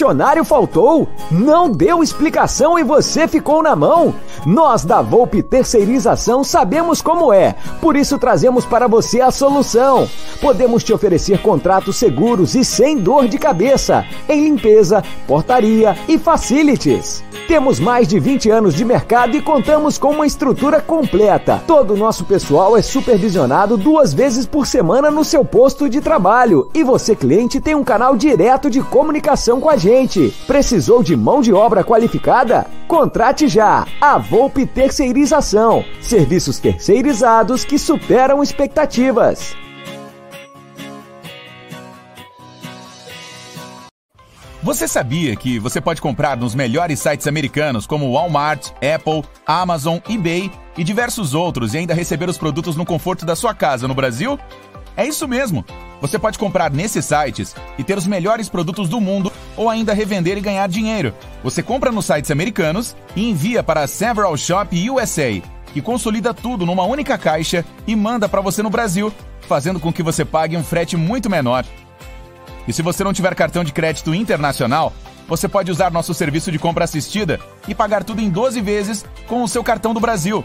Funcionário faltou, não deu explicação e você ficou na mão. Nós da Volpe Terceirização sabemos como é, por isso trazemos para você a solução. Podemos te oferecer contratos seguros e sem dor de cabeça em limpeza, portaria e facilities. Temos mais de 20 anos de mercado e contamos com uma estrutura completa. Todo o nosso pessoal é supervisionado duas vezes por semana no seu posto de trabalho. E você, cliente, tem um canal direto de comunicação com a gente. Precisou de mão de obra qualificada? Contrate já a Volpe Terceirização. Serviços terceirizados que superam expectativas. Você sabia que você pode comprar nos melhores sites americanos como Walmart, Apple, Amazon, eBay e diversos outros e ainda receber os produtos no conforto da sua casa no Brasil? É isso mesmo! Você pode comprar nesses sites e ter os melhores produtos do mundo ou ainda revender e ganhar dinheiro. Você compra nos sites americanos e envia para a Several Shop USA, que consolida tudo numa única caixa e manda para você no Brasil, fazendo com que você pague um frete muito menor. E se você não tiver cartão de crédito internacional, você pode usar nosso serviço de compra assistida e pagar tudo em 12 vezes com o seu cartão do Brasil.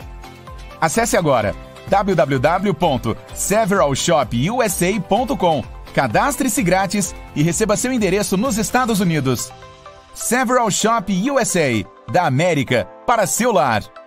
Acesse agora www.severalshopusa.com. Cadastre-se grátis e receba seu endereço nos Estados Unidos. Several Shop USA, da América para seu lar.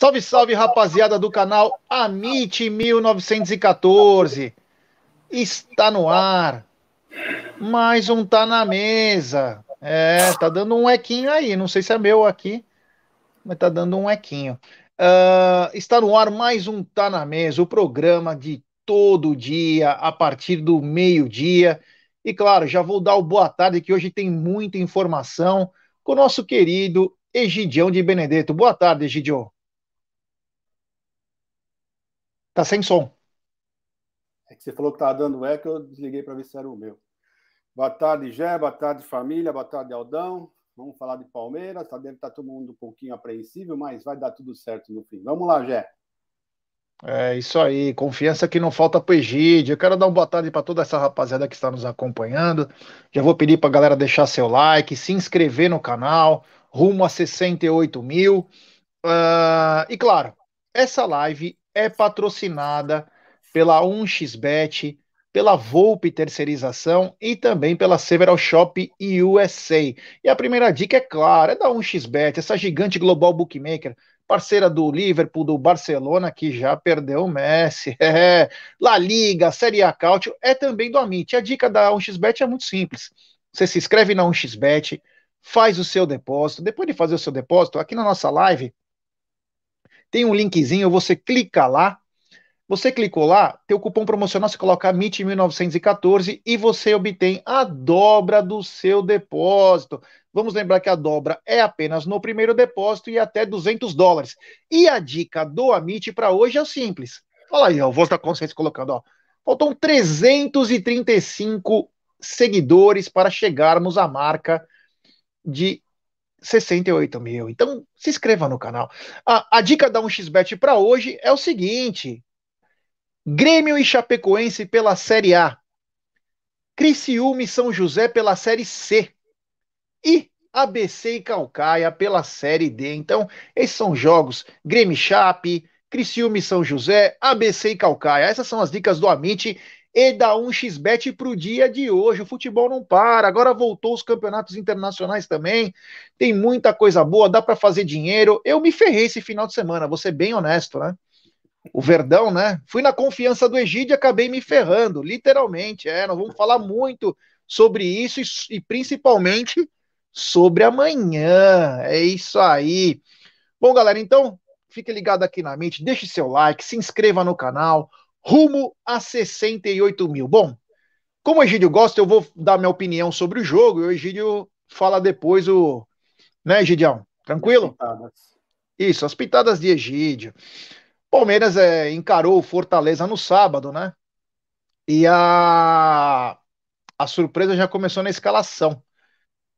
Salve, salve, rapaziada do canal Amit 1914. Está no ar. Mais um tá na mesa. É, tá dando um equinho aí. Não sei se é meu aqui, mas tá dando um equinho. Uh, está no ar mais um Tá na Mesa, o programa de todo dia, a partir do meio-dia. E claro, já vou dar o boa tarde, que hoje tem muita informação com o nosso querido Egidião de Benedetto. Boa tarde, Egidio. Tá sem som. É que você falou que tava dando eco, eu desliguei para ver se era o meu. Boa tarde, Gé, boa tarde, família, boa tarde, Aldão. Vamos falar de Palmeiras, tá, deve estar tá todo mundo um pouquinho apreensível, mas vai dar tudo certo no fim. Vamos lá, Gé. É isso aí, confiança que não falta pro Egídio. Eu quero dar uma boa tarde para toda essa rapaziada que está nos acompanhando. Já vou pedir para a galera deixar seu like, se inscrever no canal, rumo a 68 mil. Uh, e claro, essa live é patrocinada pela 1xBet, pela Volpe Terceirização e também pela Several Shop USA. E a primeira dica, é clara, é da 1xBet, essa gigante global bookmaker, parceira do Liverpool, do Barcelona, que já perdeu o Messi. É. La Liga, Série A Cautio, é também do Amit. A dica da 1xBet é muito simples. Você se inscreve na 1xBet, faz o seu depósito. Depois de fazer o seu depósito, aqui na nossa live, tem um linkzinho, você clica lá. Você clicou lá, tem o cupom promocional, você coloca MIT1914 e você obtém a dobra do seu depósito. Vamos lembrar que a dobra é apenas no primeiro depósito e até 200 dólares. E a dica do Amit para hoje é simples. Olha aí, ó, o voz da consciência colocando, ó. Faltam 335 seguidores para chegarmos à marca de 68 mil. Então, se inscreva no canal. A, a dica da 1xBet para hoje é o seguinte: Grêmio e Chapecoense pela Série A. Criciúma e São José pela Série C. E ABC e Calcaia pela Série D. Então, esses são jogos Grêmio Chape, Criciúma e São José, ABC e Calcaia. Essas são as dicas do Amit e dá um xbet para o dia de hoje. O futebol não para, agora voltou os campeonatos internacionais também. Tem muita coisa boa, dá para fazer dinheiro. Eu me ferrei esse final de semana, vou ser bem honesto, né? O Verdão, né? Fui na confiança do Egídio e acabei me ferrando, literalmente. É, vamos falar muito sobre isso e, e principalmente sobre amanhã. É isso aí. Bom, galera, então fique ligado aqui na mente, deixe seu like, se inscreva no canal rumo a 68 mil. Bom, como o Egídio gosta, eu vou dar minha opinião sobre o jogo e o Egídio fala depois o. Né, Egidião? Tranquilo? Isso, as pitadas de Egídio. Palmeiras é, encarou o Fortaleza no sábado, né? E a, a surpresa já começou na escalação.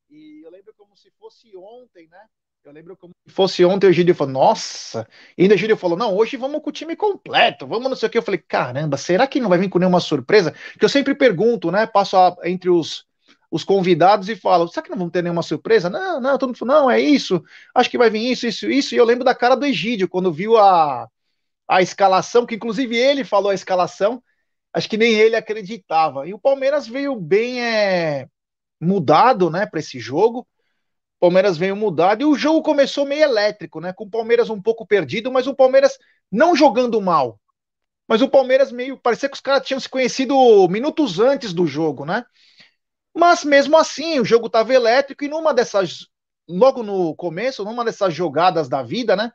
E eu lembro como se fosse ontem, né? Eu lembro como se fosse ontem o Gílio falou, nossa. E ainda o Gílio falou, não, hoje vamos com o time completo, vamos não sei o que. Eu falei, caramba, será que não vai vir com nenhuma surpresa? Que eu sempre pergunto, né? Passo a, entre os, os convidados e falo, será que não vamos ter nenhuma surpresa? Não, não, todo mundo falou, não, é isso. Acho que vai vir isso, isso, isso. E eu lembro da cara do Egídio, quando viu a, a escalação, que inclusive ele falou a escalação, acho que nem ele acreditava. E o Palmeiras veio bem é, mudado, né, para esse jogo. Palmeiras veio mudado e o jogo começou meio elétrico, né, com o Palmeiras um pouco perdido, mas o Palmeiras não jogando mal. Mas o Palmeiras meio parecia que os caras tinham se conhecido minutos antes do jogo, né? Mas mesmo assim, o jogo estava elétrico e numa dessas logo no começo, numa dessas jogadas da vida, né?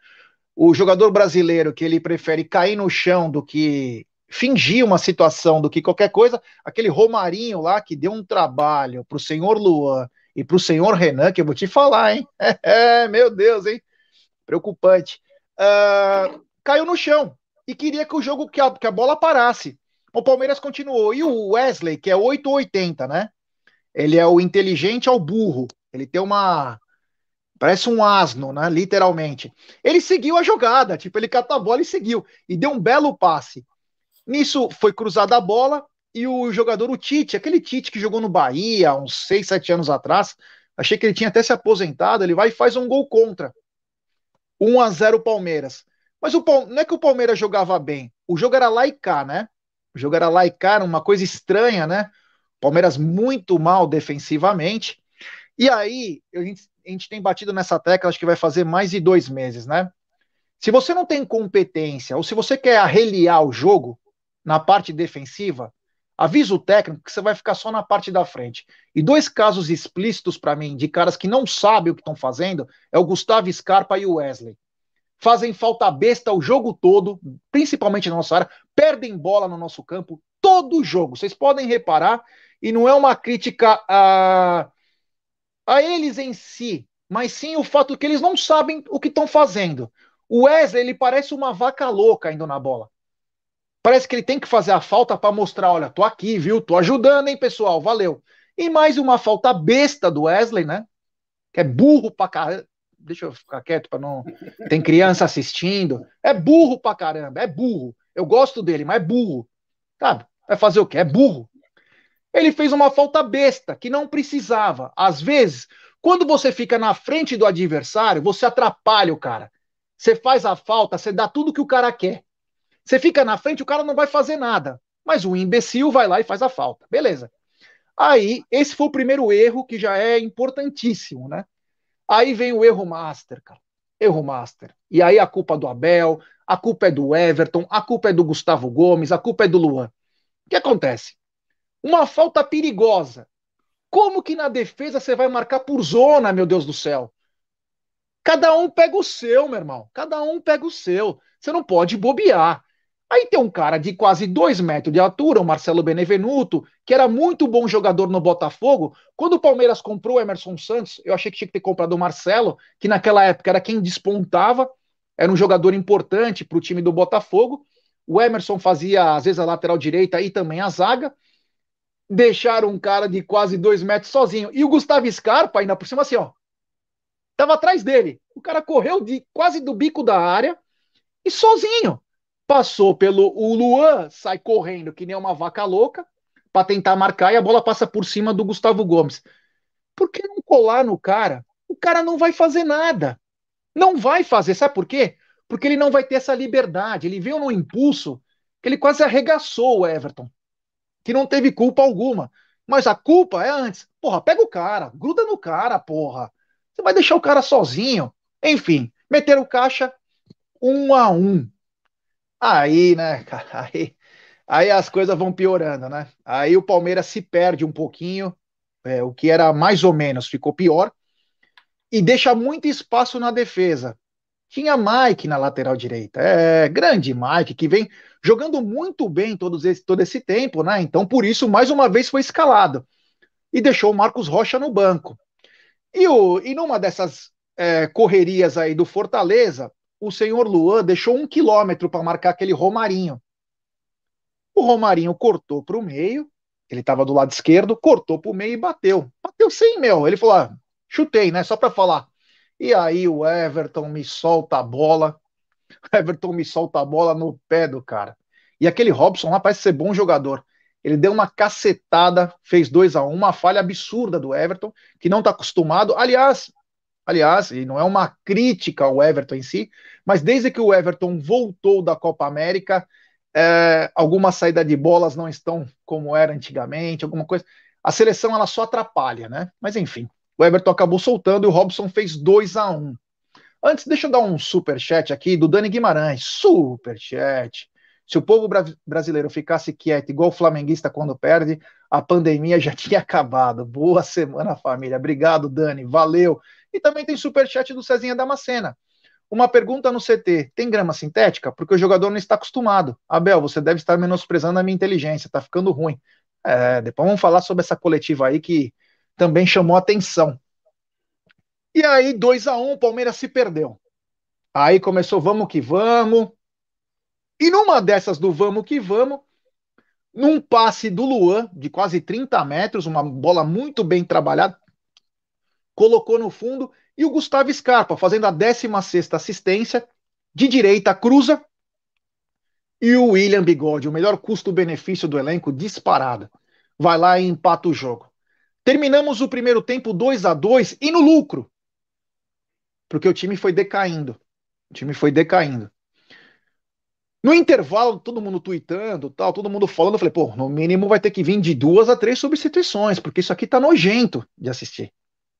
o jogador brasileiro que ele prefere cair no chão do que fingir uma situação do que qualquer coisa, aquele Romarinho lá que deu um trabalho para o senhor Luan e para o senhor Renan, que eu vou te falar, hein? É, meu Deus, hein? Preocupante. Uh, caiu no chão e queria que o jogo, que a, que a bola parasse. O Palmeiras continuou. E o Wesley, que é 880, né? Ele é o inteligente ao burro. Ele tem uma Parece um asno, né? Literalmente. Ele seguiu a jogada, tipo, ele catou a bola e seguiu. E deu um belo passe. Nisso foi cruzada a bola e o jogador, o Tite, aquele Tite que jogou no Bahia uns 6, 7 anos atrás, achei que ele tinha até se aposentado, ele vai e faz um gol contra. 1 a 0 Palmeiras. Mas o não é que o Palmeiras jogava bem, o jogo era laicar, né? O jogo era laicar, uma coisa estranha, né? Palmeiras muito mal defensivamente. E aí, a gente a gente tem batido nessa tecla, acho que vai fazer mais de dois meses, né? Se você não tem competência, ou se você quer arreliar o jogo na parte defensiva, avisa o técnico que você vai ficar só na parte da frente. E dois casos explícitos para mim, de caras que não sabem o que estão fazendo, é o Gustavo Scarpa e o Wesley. Fazem falta besta o jogo todo, principalmente na nossa área, perdem bola no nosso campo, todo jogo. Vocês podem reparar, e não é uma crítica a a eles em si, mas sim o fato que eles não sabem o que estão fazendo. O Wesley, ele parece uma vaca louca indo na bola. Parece que ele tem que fazer a falta para mostrar, olha, tô aqui, viu? Tô ajudando, hein, pessoal, valeu. E mais uma falta besta do Wesley, né? Que é burro pra caramba. Deixa eu ficar quieto para não. Tem criança assistindo. É burro pra caramba, é burro. Eu gosto dele, mas é burro. Sabe? Vai fazer o quê? É burro. Ele fez uma falta besta que não precisava. Às vezes, quando você fica na frente do adversário, você atrapalha o cara. Você faz a falta, você dá tudo que o cara quer. Você fica na frente, o cara não vai fazer nada. Mas o imbecil vai lá e faz a falta. Beleza. Aí, esse foi o primeiro erro que já é importantíssimo, né? Aí vem o erro master, cara. Erro master. E aí a culpa do Abel, a culpa é do Everton, a culpa é do Gustavo Gomes, a culpa é do Luan. O que acontece? Uma falta perigosa. Como que na defesa você vai marcar por zona, meu Deus do céu? Cada um pega o seu, meu irmão. Cada um pega o seu. Você não pode bobear. Aí tem um cara de quase dois metros de altura, o Marcelo Benevenuto, que era muito bom jogador no Botafogo. Quando o Palmeiras comprou o Emerson Santos, eu achei que tinha que ter comprado o Marcelo, que naquela época era quem despontava, era um jogador importante para o time do Botafogo. O Emerson fazia, às vezes, a lateral direita e também a zaga deixaram um cara de quase dois metros sozinho. E o Gustavo Scarpa, ainda por cima, assim, ó. Tava atrás dele. O cara correu de quase do bico da área e sozinho. Passou pelo. O Luan sai correndo que nem uma vaca louca para tentar marcar e a bola passa por cima do Gustavo Gomes. Por que não colar no cara? O cara não vai fazer nada. Não vai fazer. Sabe por quê? Porque ele não vai ter essa liberdade. Ele veio no impulso que ele quase arregaçou o Everton que não teve culpa alguma. Mas a culpa é antes. Porra, pega o cara, gruda no cara, porra. Você vai deixar o cara sozinho. Enfim, meter o caixa um a um. Aí, né, cara, aí, aí as coisas vão piorando, né? Aí o Palmeiras se perde um pouquinho, é, o que era mais ou menos ficou pior, e deixa muito espaço na defesa. Tinha Mike na lateral direita, é grande Mike, que vem jogando muito bem todos esse, todo esse tempo, né? Então, por isso, mais uma vez foi escalado. E deixou o Marcos Rocha no banco. E, o, e numa dessas é, correrias aí do Fortaleza, o senhor Luan deixou um quilômetro para marcar aquele Romarinho. O Romarinho cortou para o meio, ele estava do lado esquerdo, cortou para o meio e bateu. Bateu sem meu. Ele falou: ah, chutei, né? Só para falar. E aí o Everton me solta a bola. O Everton me solta a bola no pé do cara. E aquele Robson lá parece ser bom jogador. Ele deu uma cacetada, fez 2 a 1 um, uma falha absurda do Everton, que não está acostumado. Aliás, aliás, e não é uma crítica ao Everton em si, mas desde que o Everton voltou da Copa América, é, alguma saída de bolas não estão como era antigamente, alguma coisa. A seleção ela só atrapalha, né? Mas enfim, o Everton acabou soltando e o Robson fez 2 a 1 um. Antes, deixa eu dar um super chat aqui do Dani Guimarães. Super chat. Se o povo bra brasileiro ficasse quieto, igual o flamenguista quando perde, a pandemia já tinha acabado. Boa semana, família. Obrigado, Dani. Valeu. E também tem super chat do Cezinha Damascena. Uma pergunta no CT: tem grama sintética? Porque o jogador não está acostumado. Abel, você deve estar menosprezando a minha inteligência, tá ficando ruim. É, depois vamos falar sobre essa coletiva aí que também chamou atenção. E aí, 2 a 1 um, o Palmeiras se perdeu. Aí começou, vamos que vamos. E numa dessas do vamos que vamos, num passe do Luan, de quase 30 metros, uma bola muito bem trabalhada, colocou no fundo, e o Gustavo Scarpa, fazendo a 16 assistência, de direita, cruza, e o William Bigode, o melhor custo-benefício do elenco, disparado. Vai lá e empata o jogo. Terminamos o primeiro tempo 2 a 2 e no lucro. Porque o time foi decaindo. O time foi decaindo. No intervalo, todo mundo tweetando, tal, todo mundo falando, eu falei, pô, no mínimo vai ter que vir de duas a três substituições, porque isso aqui tá nojento de assistir.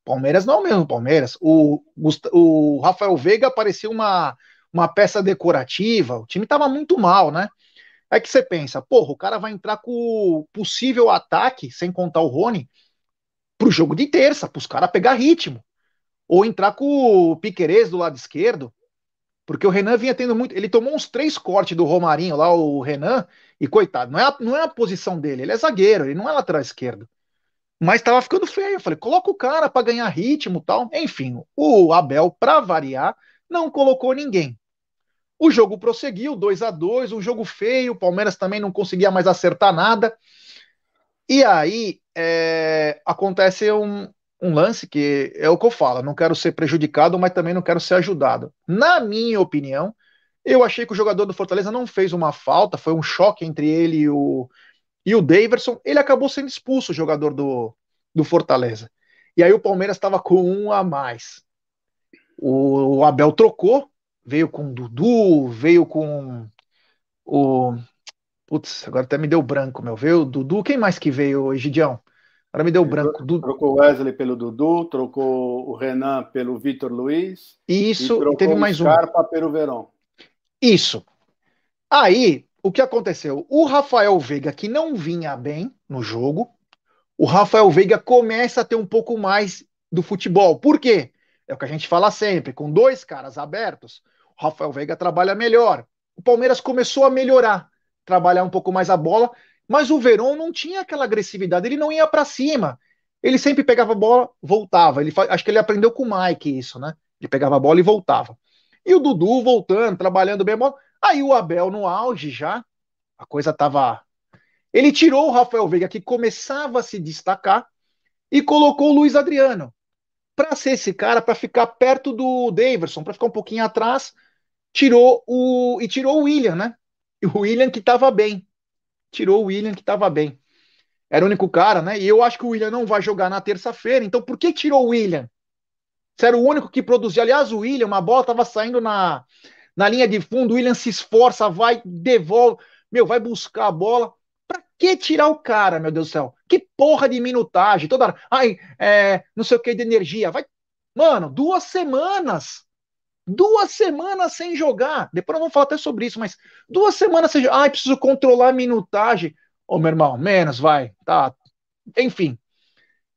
Palmeiras não é o mesmo Palmeiras. O, o Rafael Veiga parecia uma, uma peça decorativa, o time tava muito mal, né? Aí que você pensa, porra, o cara vai entrar com possível ataque, sem contar o Rony, pro jogo de terça, pros caras pegar ritmo. Ou entrar com o Piquerez do lado esquerdo, porque o Renan vinha tendo muito. Ele tomou uns três cortes do Romarinho lá, o Renan, e coitado, não é a, não é a posição dele, ele é zagueiro, ele não é lateral esquerdo. Mas estava ficando feio. Eu falei, coloca o cara para ganhar ritmo tal. Enfim, o Abel, para variar, não colocou ninguém. O jogo prosseguiu, 2 a 2 um jogo feio, o Palmeiras também não conseguia mais acertar nada. E aí é, acontece um, um lance que é o que eu falo, não quero ser prejudicado, mas também não quero ser ajudado. Na minha opinião, eu achei que o jogador do Fortaleza não fez uma falta, foi um choque entre ele e o, e o Daverson. Ele acabou sendo expulso, o jogador do, do Fortaleza. E aí o Palmeiras estava com um a mais. O, o Abel trocou, veio com o Dudu, veio com o. Putz, agora até me deu branco, meu. Veio o Dudu. Quem mais que veio, Egidião? Agora me deu Ele branco. Trocou o Wesley pelo Dudu, trocou o Renan pelo Vitor Luiz. Isso, e, e teve mais um. Scarpa pelo Verão. Isso. Aí, o que aconteceu? O Rafael Veiga, que não vinha bem no jogo, o Rafael Veiga começa a ter um pouco mais do futebol. Por quê? É o que a gente fala sempre, com dois caras abertos, o Rafael Veiga trabalha melhor. O Palmeiras começou a melhorar, trabalhar um pouco mais a bola mas o Verón não tinha aquela agressividade, ele não ia para cima. Ele sempre pegava a bola, voltava. Ele, acho que ele aprendeu com o Mike isso, né? Ele pegava a bola e voltava. E o Dudu voltando, trabalhando bem a bola. Aí o Abel no auge já, a coisa tava. Ele tirou o Rafael Veiga, que começava a se destacar, e colocou o Luiz Adriano. Para ser esse cara, para ficar perto do Daverson, para ficar um pouquinho atrás, tirou o. E tirou o William, né? E o William que estava bem tirou o William, que estava bem. Era o único cara, né? E eu acho que o William não vai jogar na terça-feira. Então, por que tirou o William? Se era o único que produzia. Aliás, o William, uma bola estava saindo na, na linha de fundo. O William se esforça, vai, devolve. Meu, vai buscar a bola. Pra que tirar o cara, meu Deus do céu? Que porra de minutagem. Toda hora. Ai, é, não sei o que de energia. Vai. Mano, duas semanas. Duas semanas sem jogar. Depois nós vamos falar até sobre isso, mas duas semanas sem jogar. Ai, preciso controlar a minutagem. Ô, meu irmão, menos, vai. Tá. Enfim.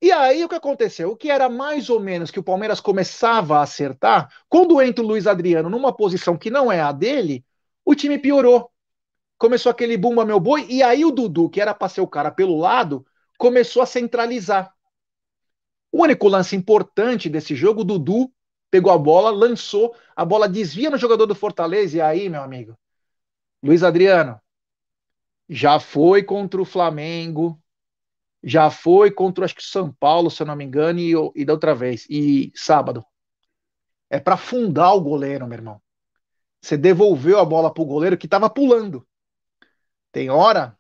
E aí o que aconteceu? O que era mais ou menos que o Palmeiras começava a acertar, quando entra o Luiz Adriano numa posição que não é a dele, o time piorou. Começou aquele bumba meu boi, e aí o Dudu, que era para ser o cara pelo lado, começou a centralizar. O único lance importante desse jogo, o Dudu pegou a bola, lançou, a bola desvia no jogador do Fortaleza, e aí, meu amigo, Luiz Adriano, já foi contra o Flamengo, já foi contra acho que São Paulo, se eu não me engano, e, e da outra vez, e sábado. É para fundar o goleiro, meu irmão. Você devolveu a bola pro goleiro que tava pulando. Tem hora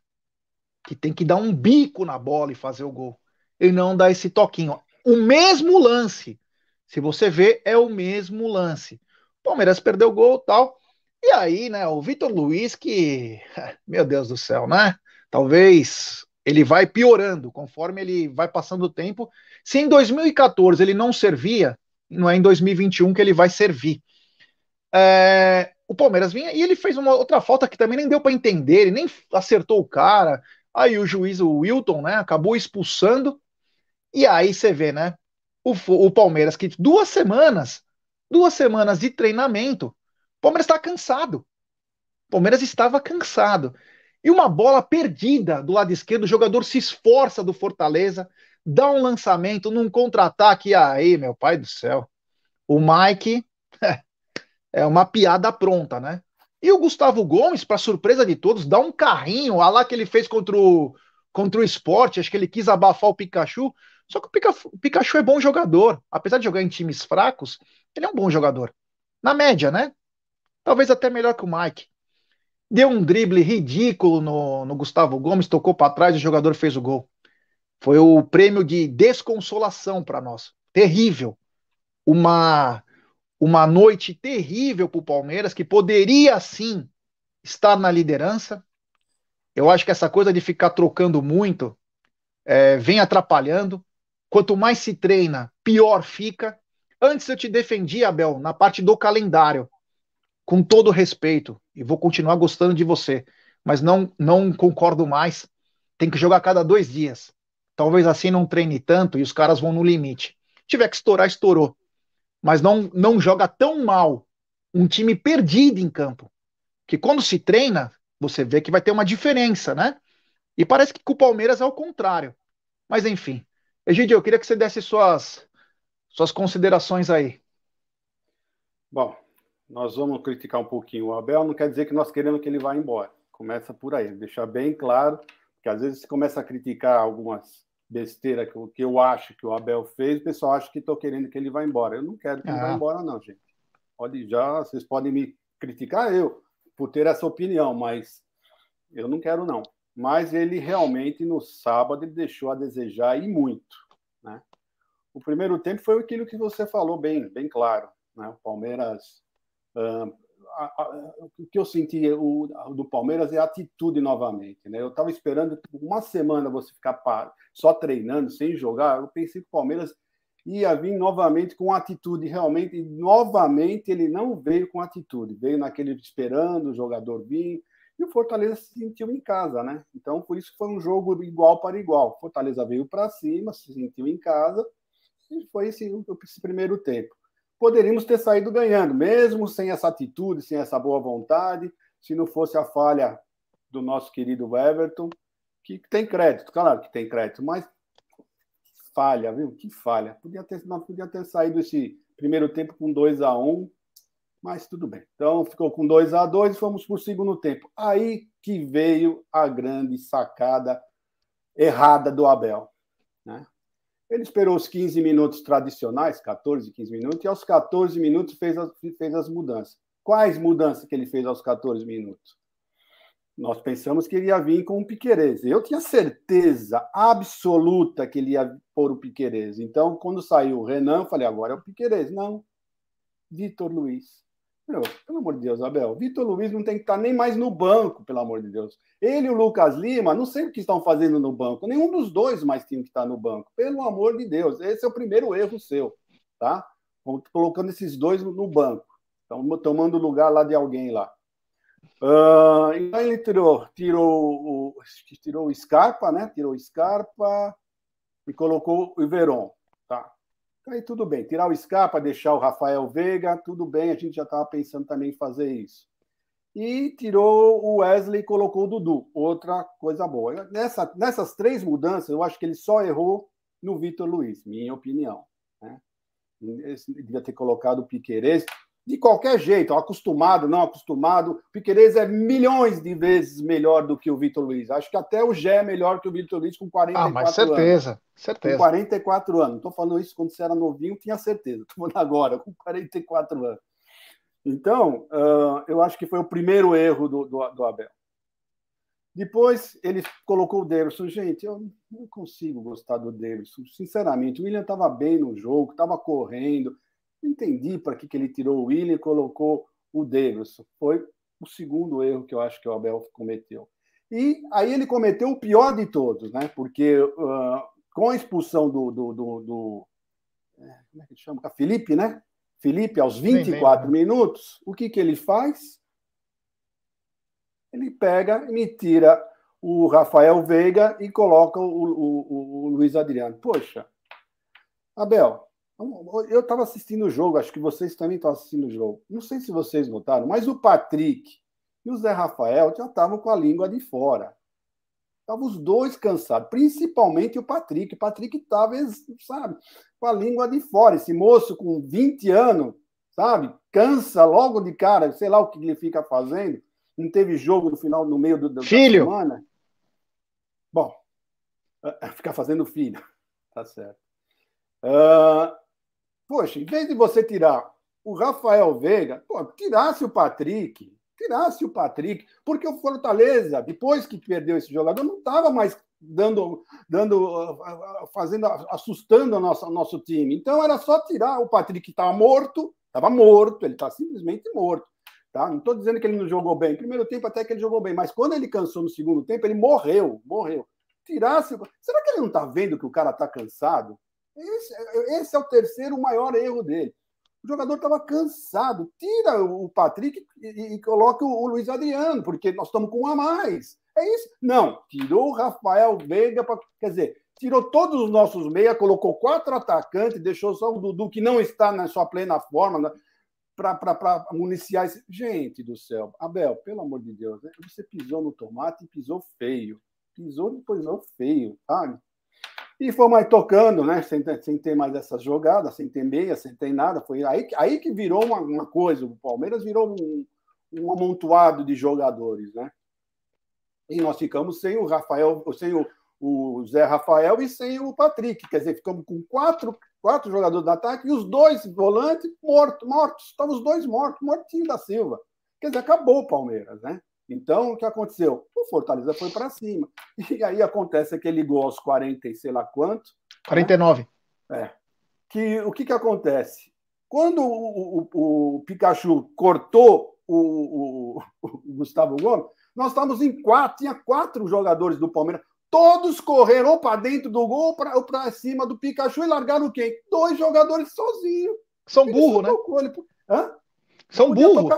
que tem que dar um bico na bola e fazer o gol. E não dar esse toquinho. O mesmo lance. Se você vê, é o mesmo lance. Palmeiras perdeu o gol tal. E aí, né, o Vitor Luiz, que, meu Deus do céu, né? Talvez ele vai piorando conforme ele vai passando o tempo. Se em 2014 ele não servia, não é em 2021 que ele vai servir. É, o Palmeiras vinha e ele fez uma outra falta que também nem deu para entender, ele nem acertou o cara. Aí o juiz, o Wilton, né, acabou expulsando. E aí você vê, né, o, o Palmeiras que duas semanas, duas semanas de treinamento, o Palmeiras está cansado. O Palmeiras estava cansado. E uma bola perdida do lado esquerdo, o jogador se esforça do Fortaleza, dá um lançamento num contra-ataque. Aí, meu pai do céu. O Mike é uma piada pronta, né? E o Gustavo Gomes, para surpresa de todos, dá um carrinho, olha lá que ele fez contra o, contra o esporte, acho que ele quis abafar o Pikachu. Só que o, o Pikachu é bom jogador. Apesar de jogar em times fracos, ele é um bom jogador. Na média, né? Talvez até melhor que o Mike. Deu um drible ridículo no, no Gustavo Gomes, tocou para trás e o jogador fez o gol. Foi o prêmio de desconsolação para nós. Terrível. Uma, uma noite terrível para o Palmeiras, que poderia sim estar na liderança. Eu acho que essa coisa de ficar trocando muito é, vem atrapalhando. Quanto mais se treina, pior fica. Antes eu te defendi, Abel, na parte do calendário com todo respeito, e vou continuar gostando de você, mas não, não concordo mais. Tem que jogar cada dois dias. Talvez assim não treine tanto e os caras vão no limite. Tiver que estourar, estourou. Mas não, não joga tão mal um time perdido em campo. Que quando se treina, você vê que vai ter uma diferença, né? E parece que com o Palmeiras é o contrário. Mas enfim. Egidio, eu queria que você desse suas, suas considerações aí. Bom, nós vamos criticar um pouquinho o Abel, não quer dizer que nós queremos que ele vá embora. Começa por aí, deixar bem claro, que às vezes você começa a criticar algumas besteiras que, eu, que eu acho que o Abel fez, o pessoal acha que estou querendo que ele vá embora. Eu não quero que ah. ele vá ah. embora, não, gente. Pode já, vocês podem me criticar eu por ter essa opinião, mas eu não quero, não. Mas ele realmente, no sábado, ele deixou a desejar e muito. Né? O primeiro tempo foi aquilo que você falou bem, bem claro. Né? O Palmeiras o que eu senti o, do Palmeiras é a atitude novamente. Né? Eu estava esperando uma semana você ficar só treinando, sem jogar. Eu pensei que o Palmeiras ia vir novamente com atitude, realmente. E novamente ele não veio com atitude, veio naquele esperando o jogador vir. E o Fortaleza se sentiu em casa, né? Então, por isso foi um jogo igual para igual. Fortaleza veio para cima, se sentiu em casa, e foi esse, esse primeiro tempo poderíamos ter saído ganhando, mesmo sem essa atitude, sem essa boa vontade, se não fosse a falha do nosso querido Everton, que tem crédito, claro que tem crédito, mas falha, viu? Que falha. Podia ter, não podia ter saído esse primeiro tempo com 2 a 1 um, mas tudo bem. Então ficou com 2 a 2 e fomos para o segundo tempo. Aí que veio a grande sacada errada do Abel. Né? Ele esperou os 15 minutos tradicionais, 14, 15 minutos, e aos 14 minutos fez as, fez as mudanças. Quais mudanças que ele fez aos 14 minutos? Nós pensamos que ele ia vir com o Piquerez. Eu tinha certeza absoluta que ele ia pôr o Piquerez. Então, quando saiu o Renan, eu falei, agora é o Piquerez. Não, Vitor Luiz. Meu, pelo amor de Deus, Abel, Vitor Luiz não tem que estar nem mais no banco, pelo amor de Deus. Ele e o Lucas Lima, não sei o que estão fazendo no banco. Nenhum dos dois mais tinha que estar no banco. Pelo amor de Deus, esse é o primeiro erro seu, tá? Colocando esses dois no banco. Estão tomando lugar lá de alguém lá. Uh, então ele tirou, tirou o, tirou o Scarpa, né? Tirou o Scarpa e colocou o Veron. Aí tudo bem, tirar o Scarpa, deixar o Rafael Veiga, tudo bem, a gente já estava pensando também em fazer isso. E tirou o Wesley e colocou o Dudu, outra coisa boa. Nessa, nessas três mudanças, eu acho que ele só errou no Vitor Luiz, minha opinião. Né? Ele devia ter colocado o Piquerez. De qualquer jeito, acostumado, não acostumado. O Piqueires é milhões de vezes melhor do que o Vitor Luiz. Acho que até o Gé é melhor que o Vitor Luiz com 44 anos. Ah, mas certeza, anos. certeza. Com 44 anos. Não estou falando isso quando você era novinho, tinha certeza. Estou falando agora, com 44 anos. Então, uh, eu acho que foi o primeiro erro do, do, do Abel. Depois ele colocou o Davidson. Gente, eu não consigo gostar do Davidson. Sinceramente, o William estava bem no jogo, estava correndo entendi para que, que ele tirou o William e colocou o Davidson. Foi o segundo erro que eu acho que o Abel cometeu. E aí ele cometeu o pior de todos, né? Porque uh, com a expulsão do, do, do, do é, como é que chama? Felipe, né? Felipe, aos 24 bem, bem, minutos, o que, que ele faz? Ele pega e me tira o Rafael Veiga e coloca o, o, o Luiz Adriano. Poxa, Abel, eu estava assistindo o jogo, acho que vocês também estão assistindo o jogo. Não sei se vocês notaram, mas o Patrick e o Zé Rafael já estavam com a língua de fora. Estavam os dois cansados, principalmente o Patrick. O Patrick estava, sabe, com a língua de fora. Esse moço com 20 anos, sabe, cansa logo de cara, sei lá o que ele fica fazendo. Não teve jogo no final, no meio do, filho. da semana. Bom, ficar fazendo filho, tá certo. Uh, Poxa, em vez de você tirar o Rafael Veiga, pô, tirasse o Patrick, tirasse o Patrick, porque o Fortaleza, depois que perdeu esse jogador, não estava mais dando, dando, fazendo, assustando o nosso, nosso time. Então era só tirar o Patrick que estava morto, estava morto, ele está simplesmente morto. Tá? Não estou dizendo que ele não jogou bem. Primeiro tempo até que ele jogou bem, mas quando ele cansou no segundo tempo, ele morreu, morreu. Tirasse. Será que ele não está vendo que o cara está cansado? Esse, esse é o terceiro maior erro dele. O jogador estava cansado. Tira o Patrick e, e coloca o, o, Luiz Adriano, porque nós estamos com um a mais. É isso? Não. Tirou o Rafael Veiga. Pra, quer dizer, tirou todos os nossos meia, colocou quatro atacantes, deixou só o Dudu, que não está na sua plena forma, né, para municiar esse. Gente do céu. Abel, pelo amor de Deus, né? você pisou no tomate e pisou feio. Pisou e pisou feio, sabe? E foi mais tocando, né? Sem, sem ter mais essas jogadas, sem ter meia, sem ter nada. Foi aí, aí que virou uma, uma coisa. O Palmeiras virou um, um amontoado de jogadores, né? E nós ficamos sem o Rafael, sem o, o Zé Rafael e sem o Patrick. Quer dizer, ficamos com quatro, quatro jogadores de ataque e os dois volantes mortos, mortos. Estavam os dois mortos, mortinho da Silva. Quer dizer, acabou o Palmeiras, né? Então, o que aconteceu? O Fortaleza foi para cima. E aí acontece aquele gol aos 40 e sei lá quanto. 49. Né? É. Que, o que, que acontece? Quando o, o, o Pikachu cortou o, o, Gustavo Gomes, nós estávamos em quatro, tinha quatro jogadores do Palmeiras. Todos correram ou para dentro do gol ou para cima do Pikachu e largaram quem? Dois jogadores sozinhos. São burro, né? Ele... São burro.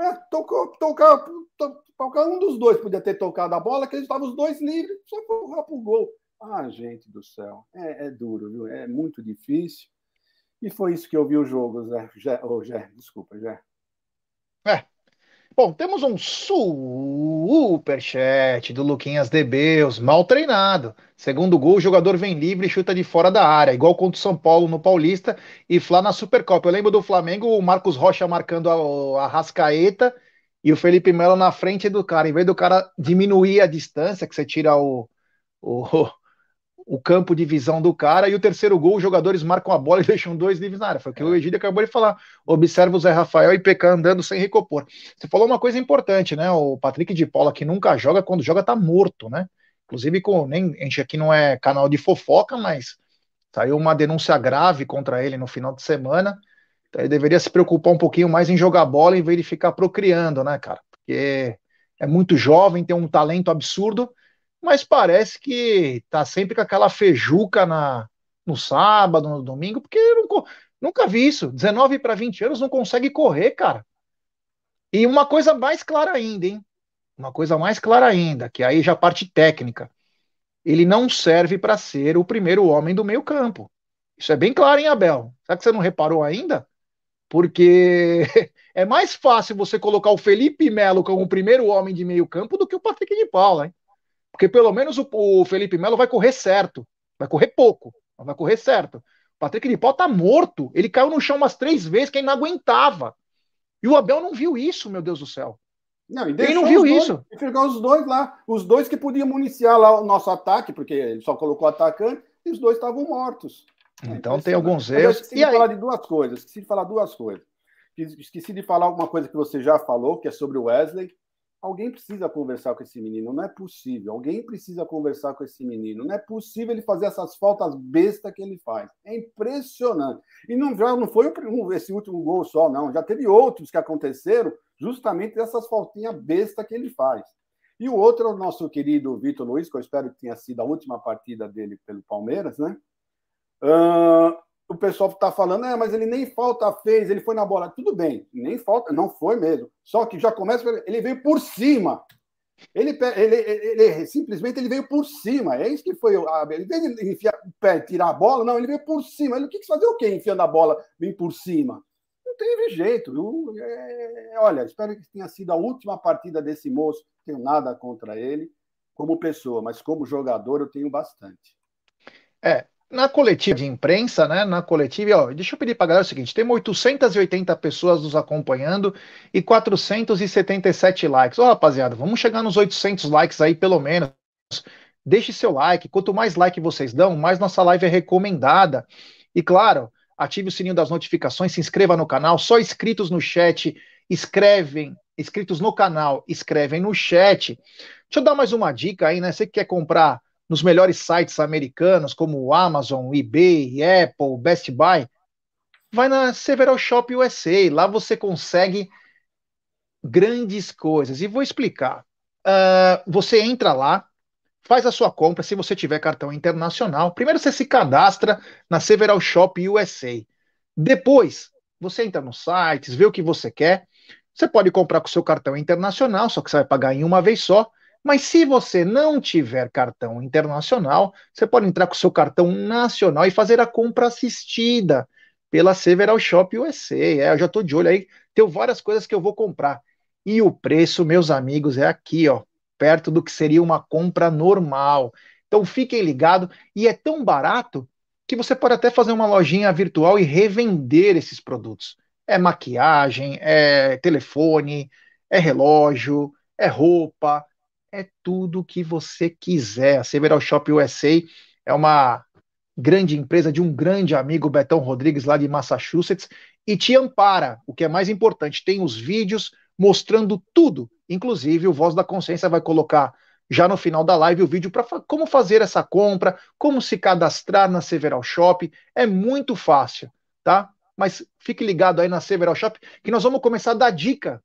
É, tocou, tocar, to, qualquer um dos dois podia ter tocado a bola, que eles estavam os dois livres, só para o gol. Ah, gente do céu, é, é, duro, viu? É muito difícil. E foi isso que eu vi o jogo, Zé. Zé, oh, desculpa, Zé. É. Bom, temos um superchat do Luquinhas Debeus, mal treinado. Segundo gol, o jogador vem livre e chuta de fora da área, igual contra o São Paulo no Paulista e Flá na Supercopa. Eu lembro do Flamengo, o Marcos Rocha marcando a, a Rascaeta e o Felipe Melo na frente do cara. Em vez do cara diminuir a distância, que você tira o, o, o campo de visão do cara, e o terceiro gol, os jogadores marcam a bola e deixam dois livres na área. Foi o que o Egídio acabou de falar. Observa o Zé Rafael e PK andando sem recopor. Você falou uma coisa importante, né? O Patrick de Paula, que nunca joga, quando joga, tá morto, né? Inclusive, com, nem, a gente aqui não é canal de fofoca, mas saiu uma denúncia grave contra ele no final de semana então ele deveria se preocupar um pouquinho mais em jogar bola em vez de ficar procriando, né, cara? Porque é muito jovem, tem um talento absurdo, mas parece que tá sempre com aquela fejuca na, no sábado, no domingo, porque nunca, vi isso. 19 para 20 anos não consegue correr, cara. E uma coisa mais clara ainda, hein? Uma coisa mais clara ainda, que aí já parte técnica. Ele não serve para ser o primeiro homem do meio campo. Isso é bem claro, hein, Abel? Será que você não reparou ainda? porque é mais fácil você colocar o Felipe Melo como o primeiro homem de meio campo do que o Patrick de Paula, hein? Porque pelo menos o, o Felipe Melo vai correr certo, vai correr pouco, mas vai correr certo. O Patrick de Paula tá morto, ele caiu no chão umas três vezes que não aguentava. E o Abel não viu isso, meu Deus do céu. Não, ele não viu dois, isso. E ficou os dois lá. Os dois que podiam municiar lá o nosso ataque, porque ele só colocou atacante, e os dois estavam mortos. Então é, tem alguns erros. esqueci e de aí? falar de duas coisas. Esqueci de falar duas coisas. Esqueci de falar alguma coisa que você já falou, que é sobre o Wesley. Alguém precisa conversar com esse menino, não é possível. Alguém precisa conversar com esse menino. Não é possível ele fazer essas faltas bestas que ele faz. É impressionante. E não, já não foi esse último gol só, não. Já teve outros que aconteceram justamente dessas faltinhas bestas que ele faz. E o outro é o nosso querido Vitor Luiz, que eu espero que tenha sido a última partida dele pelo Palmeiras, né? Uh, o pessoal está falando, é, mas ele nem falta fez, ele foi na bola. Tudo bem, nem falta, não foi mesmo. Só que já começa, ele veio por cima. Ele, ele, ele, ele simplesmente ele veio por cima. É isso que foi. Ele veio enfiar o pé, tirar a bola, não, ele veio por cima. Ele o que, fazer o quê? Enfiando a bola, vem por cima. Não teve jeito. É, olha, espero que tenha sido a última partida desse moço. Não tenho nada contra ele como pessoa, mas como jogador eu tenho bastante. É, na coletiva de imprensa, né? Na coletiva, ó, deixa eu pedir para a galera o seguinte: temos 880 pessoas nos acompanhando e 477 likes. Ó, rapaziada, vamos chegar nos 800 likes aí pelo menos. Deixe seu like. Quanto mais like vocês dão, mais nossa live é recomendada. E claro, ative o sininho das notificações, se inscreva no canal. Só inscritos no chat escrevem, inscritos no canal, escrevem no chat. Deixa eu dar mais uma dica aí, né? Você que quer comprar nos melhores sites americanos, como Amazon, eBay, Apple, Best Buy, vai na Several Shop USA. Lá você consegue grandes coisas. E vou explicar. Uh, você entra lá, faz a sua compra se você tiver cartão internacional. Primeiro você se cadastra na Several Shop USA. Depois, você entra nos sites, vê o que você quer. Você pode comprar com seu cartão internacional, só que você vai pagar em uma vez só. Mas se você não tiver cartão internacional, você pode entrar com seu cartão nacional e fazer a compra assistida pela Several Shop USA. É, eu já estou de olho aí, tem várias coisas que eu vou comprar. E o preço, meus amigos, é aqui, ó, perto do que seria uma compra normal. Então fiquem ligados, e é tão barato que você pode até fazer uma lojinha virtual e revender esses produtos. É maquiagem, é telefone, é relógio, é roupa, é tudo que você quiser. A Several Shop USA é uma grande empresa de um grande amigo, Betão Rodrigues, lá de Massachusetts, e te ampara. O que é mais importante, tem os vídeos mostrando tudo. Inclusive, o Voz da Consciência vai colocar já no final da live o vídeo para como fazer essa compra, como se cadastrar na Several Shop. É muito fácil, tá? Mas fique ligado aí na Several Shop que nós vamos começar a dar dica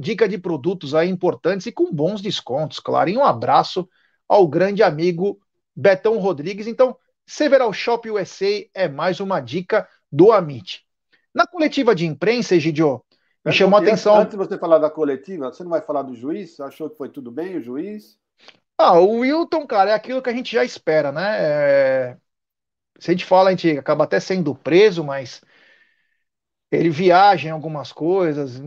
dica de produtos aí importantes e com bons descontos, claro. E um abraço ao grande amigo Betão Rodrigues. Então, Several Shop USA é mais uma dica do Amit. Na coletiva de imprensa, Egidio, me chamou a atenção. Antes de você falar da coletiva, você não vai falar do juiz? Achou que foi tudo bem o juiz? Ah, o Wilton, cara, é aquilo que a gente já espera, né? É... Se a gente fala, a gente acaba até sendo preso, mas ele viaja em algumas coisas.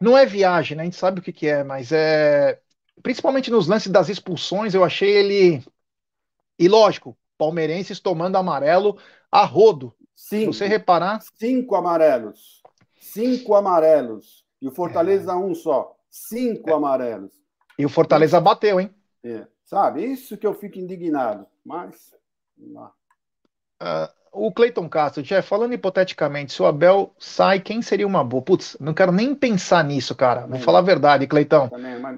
Não é viagem, né? A gente sabe o que, que é, mas é. Principalmente nos lances das expulsões, eu achei ele. E lógico, palmeirenses tomando amarelo a rodo. Sim. você reparar. Cinco amarelos. Cinco amarelos. E o Fortaleza é. um só. Cinco é. amarelos. E o Fortaleza bateu, hein? É. Sabe? Isso que eu fico indignado. Mas. Uh, o Cleiton Castro, já falando hipoteticamente, se o Abel sai, quem seria uma boa? Putz, não quero nem pensar nisso, cara. Vou falar a verdade, Cleitão.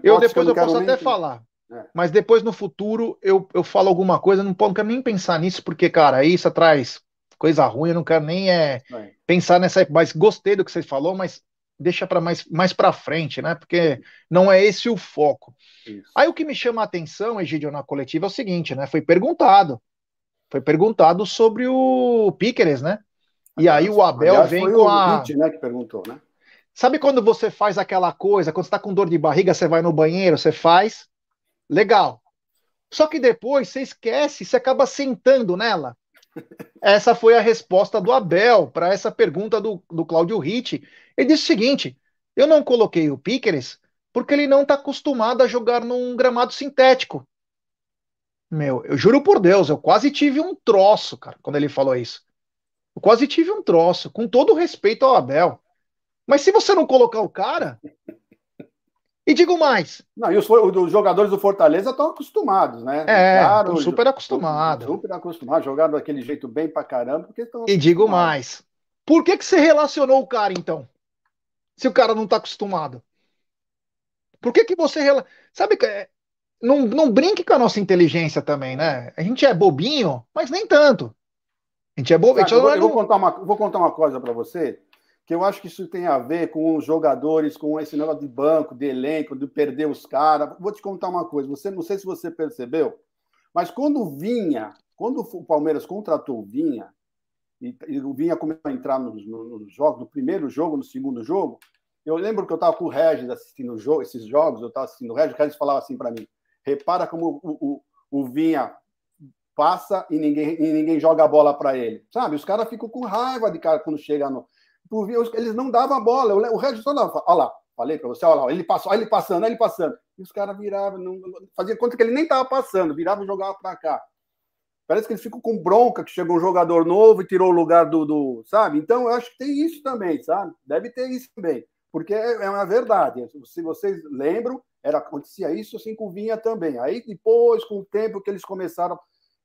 Eu depois eu, posso até falar. É. Mas depois no futuro eu, eu falo alguma coisa, não, não quero nem pensar nisso, porque, cara, isso atrás coisa ruim, eu não quero nem é, é. pensar nessa. Mas gostei do que você falou, mas deixa para mais, mais para frente, né? Porque não é esse o foco. Isso. Aí o que me chama a atenção, Egidio, na coletiva é o seguinte, né? Foi perguntado foi perguntado sobre o Piqueres, né? E aí o Abel Aliás, vem com a. Hit, né, que perguntou, né? Sabe quando você faz aquela coisa, quando você tá com dor de barriga, você vai no banheiro, você faz, legal. Só que depois você esquece, você acaba sentando nela. Essa foi a resposta do Abel para essa pergunta do, do Cláudio Ritt. Ele disse o seguinte: eu não coloquei o Piqueres porque ele não está acostumado a jogar num gramado sintético. Meu, eu juro por Deus, eu quase tive um troço, cara, quando ele falou isso. Eu quase tive um troço, com todo o respeito ao Abel. Mas se você não colocar o cara. E digo mais. Não, e os, os jogadores do Fortaleza estão acostumados, né? É, super acostumados. Super acostumados, jogando daquele jeito bem pra caramba. Porque e digo mais. Por que, que você relacionou o cara, então? Se o cara não tá acostumado. Por que, que você. Sabe, é, não, não brinque com a nossa inteligência também, né? A gente é bobinho, mas nem tanto. A gente é bobinho. eu, vou, eu vou, contar uma, vou contar uma coisa para você, que eu acho que isso tem a ver com os jogadores, com esse negócio de banco, de elenco, de perder os caras. Vou te contar uma coisa, você não sei se você percebeu, mas quando vinha, quando o Palmeiras contratou o Vinha, e, e o Vinha começou a entrar nos, nos jogos, no primeiro jogo, no segundo jogo, eu lembro que eu estava com o Regis assistindo jogo, esses jogos, eu estava assistindo o Regis, o Regis falava assim para mim: repara como o, o, o Vinha passa e ninguém, e ninguém joga a bola para ele. Sabe? Os caras ficam com raiva de cara quando chega no. Eles não davam a bola. O Regis falava, olha lá, falei para você, olha lá, ele passou, olha ele passando, olha ele passando. E os caras viravam, não, fazia conta que ele nem estava passando, virava e jogava para cá. Parece que eles ficam com bronca que chegou um jogador novo e tirou o lugar do, do. Sabe? Então, eu acho que tem isso também, sabe? Deve ter isso também. Porque é, é uma verdade. Se vocês lembram, era, acontecia isso assim com o Vinha também. Aí depois, com o tempo que eles começaram.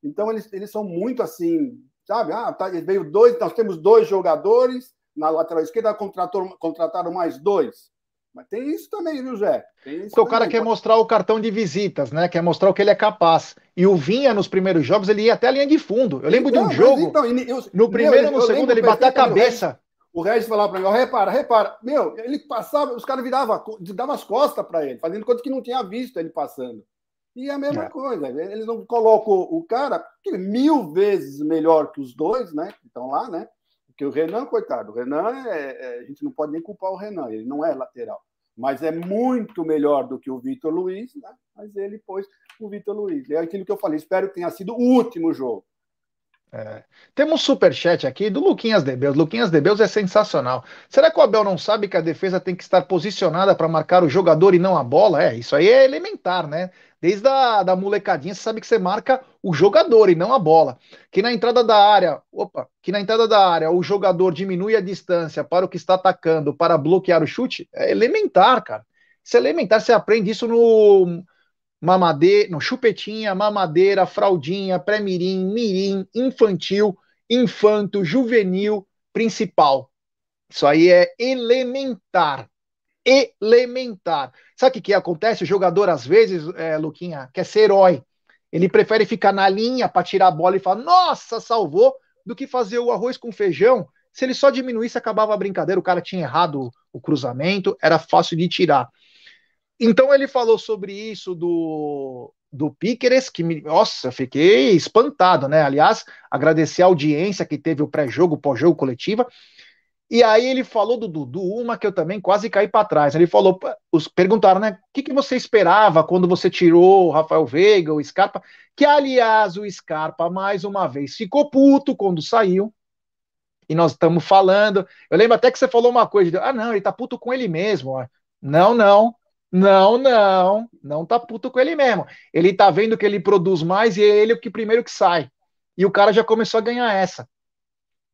Então, eles, eles são muito assim, sabe? Ah, tá, veio dois, nós temos dois jogadores, na lateral esquerda contratou, contrataram mais dois. Mas tem isso também, viu, Zé? Porque o cara quer mostrar o cartão de visitas, né? Quer mostrar o que ele é capaz. E o Vinha, nos primeiros jogos, ele ia até a linha de fundo. Eu lembro então, de um jogo. Então, eu, no primeiro e no segundo, ele bateu a cabeça. O Regis falava para mim, repara, repara. Meu, ele passava, os caras viravam, davam as costas para ele, fazendo conta que não tinha visto ele passando. E a mesma é. coisa, eles não colocam o cara que mil vezes melhor que os dois, né? Que estão lá, né? Porque o Renan, coitado, o Renan, é, é, a gente não pode nem culpar o Renan, ele não é lateral. Mas é muito melhor do que o Vitor Luiz, né? Mas ele pôs o Vitor Luiz. É aquilo que eu falei, espero que tenha sido o último jogo. É. Temos um superchat aqui do Luquinhas Debeus. Luquinhas Debeus é sensacional. Será que o Abel não sabe que a defesa tem que estar posicionada para marcar o jogador e não a bola? É, isso aí é elementar, né? Desde a da molecadinha, você sabe que você marca o jogador e não a bola. Que na entrada da área, opa, que na entrada da área o jogador diminui a distância para o que está atacando para bloquear o chute, é elementar, cara. Isso é elementar, você aprende isso no mamadeira, no chupetinha, mamadeira, fraldinha, pré-mirim, mirim, infantil, infanto, juvenil, principal. Isso aí é elementar. Elementar. Sabe o que, que acontece? O jogador, às vezes, é, Luquinha, quer ser herói. Ele prefere ficar na linha para tirar a bola e falar, nossa, salvou, do que fazer o arroz com feijão. Se ele só diminuísse, acabava a brincadeira, o cara tinha errado o cruzamento, era fácil de tirar. Então ele falou sobre isso do, do Piqueres, que me, nossa, fiquei espantado, né? Aliás, agradecer a audiência que teve o pré-jogo, pós-jogo coletiva. E aí ele falou do Dudu, uma que eu também quase caí para trás. Ele falou, os perguntaram, né? O que, que você esperava quando você tirou o Rafael Veiga, o Scarpa? Que aliás o Scarpa mais uma vez ficou puto quando saiu. E nós estamos falando. Eu lembro até que você falou uma coisa. ah, não, ele tá puto com ele mesmo. Ó. Não, não. Não, não, não tá puto com ele mesmo. Ele tá vendo que ele produz mais e é ele o que primeiro que sai. E o cara já começou a ganhar essa.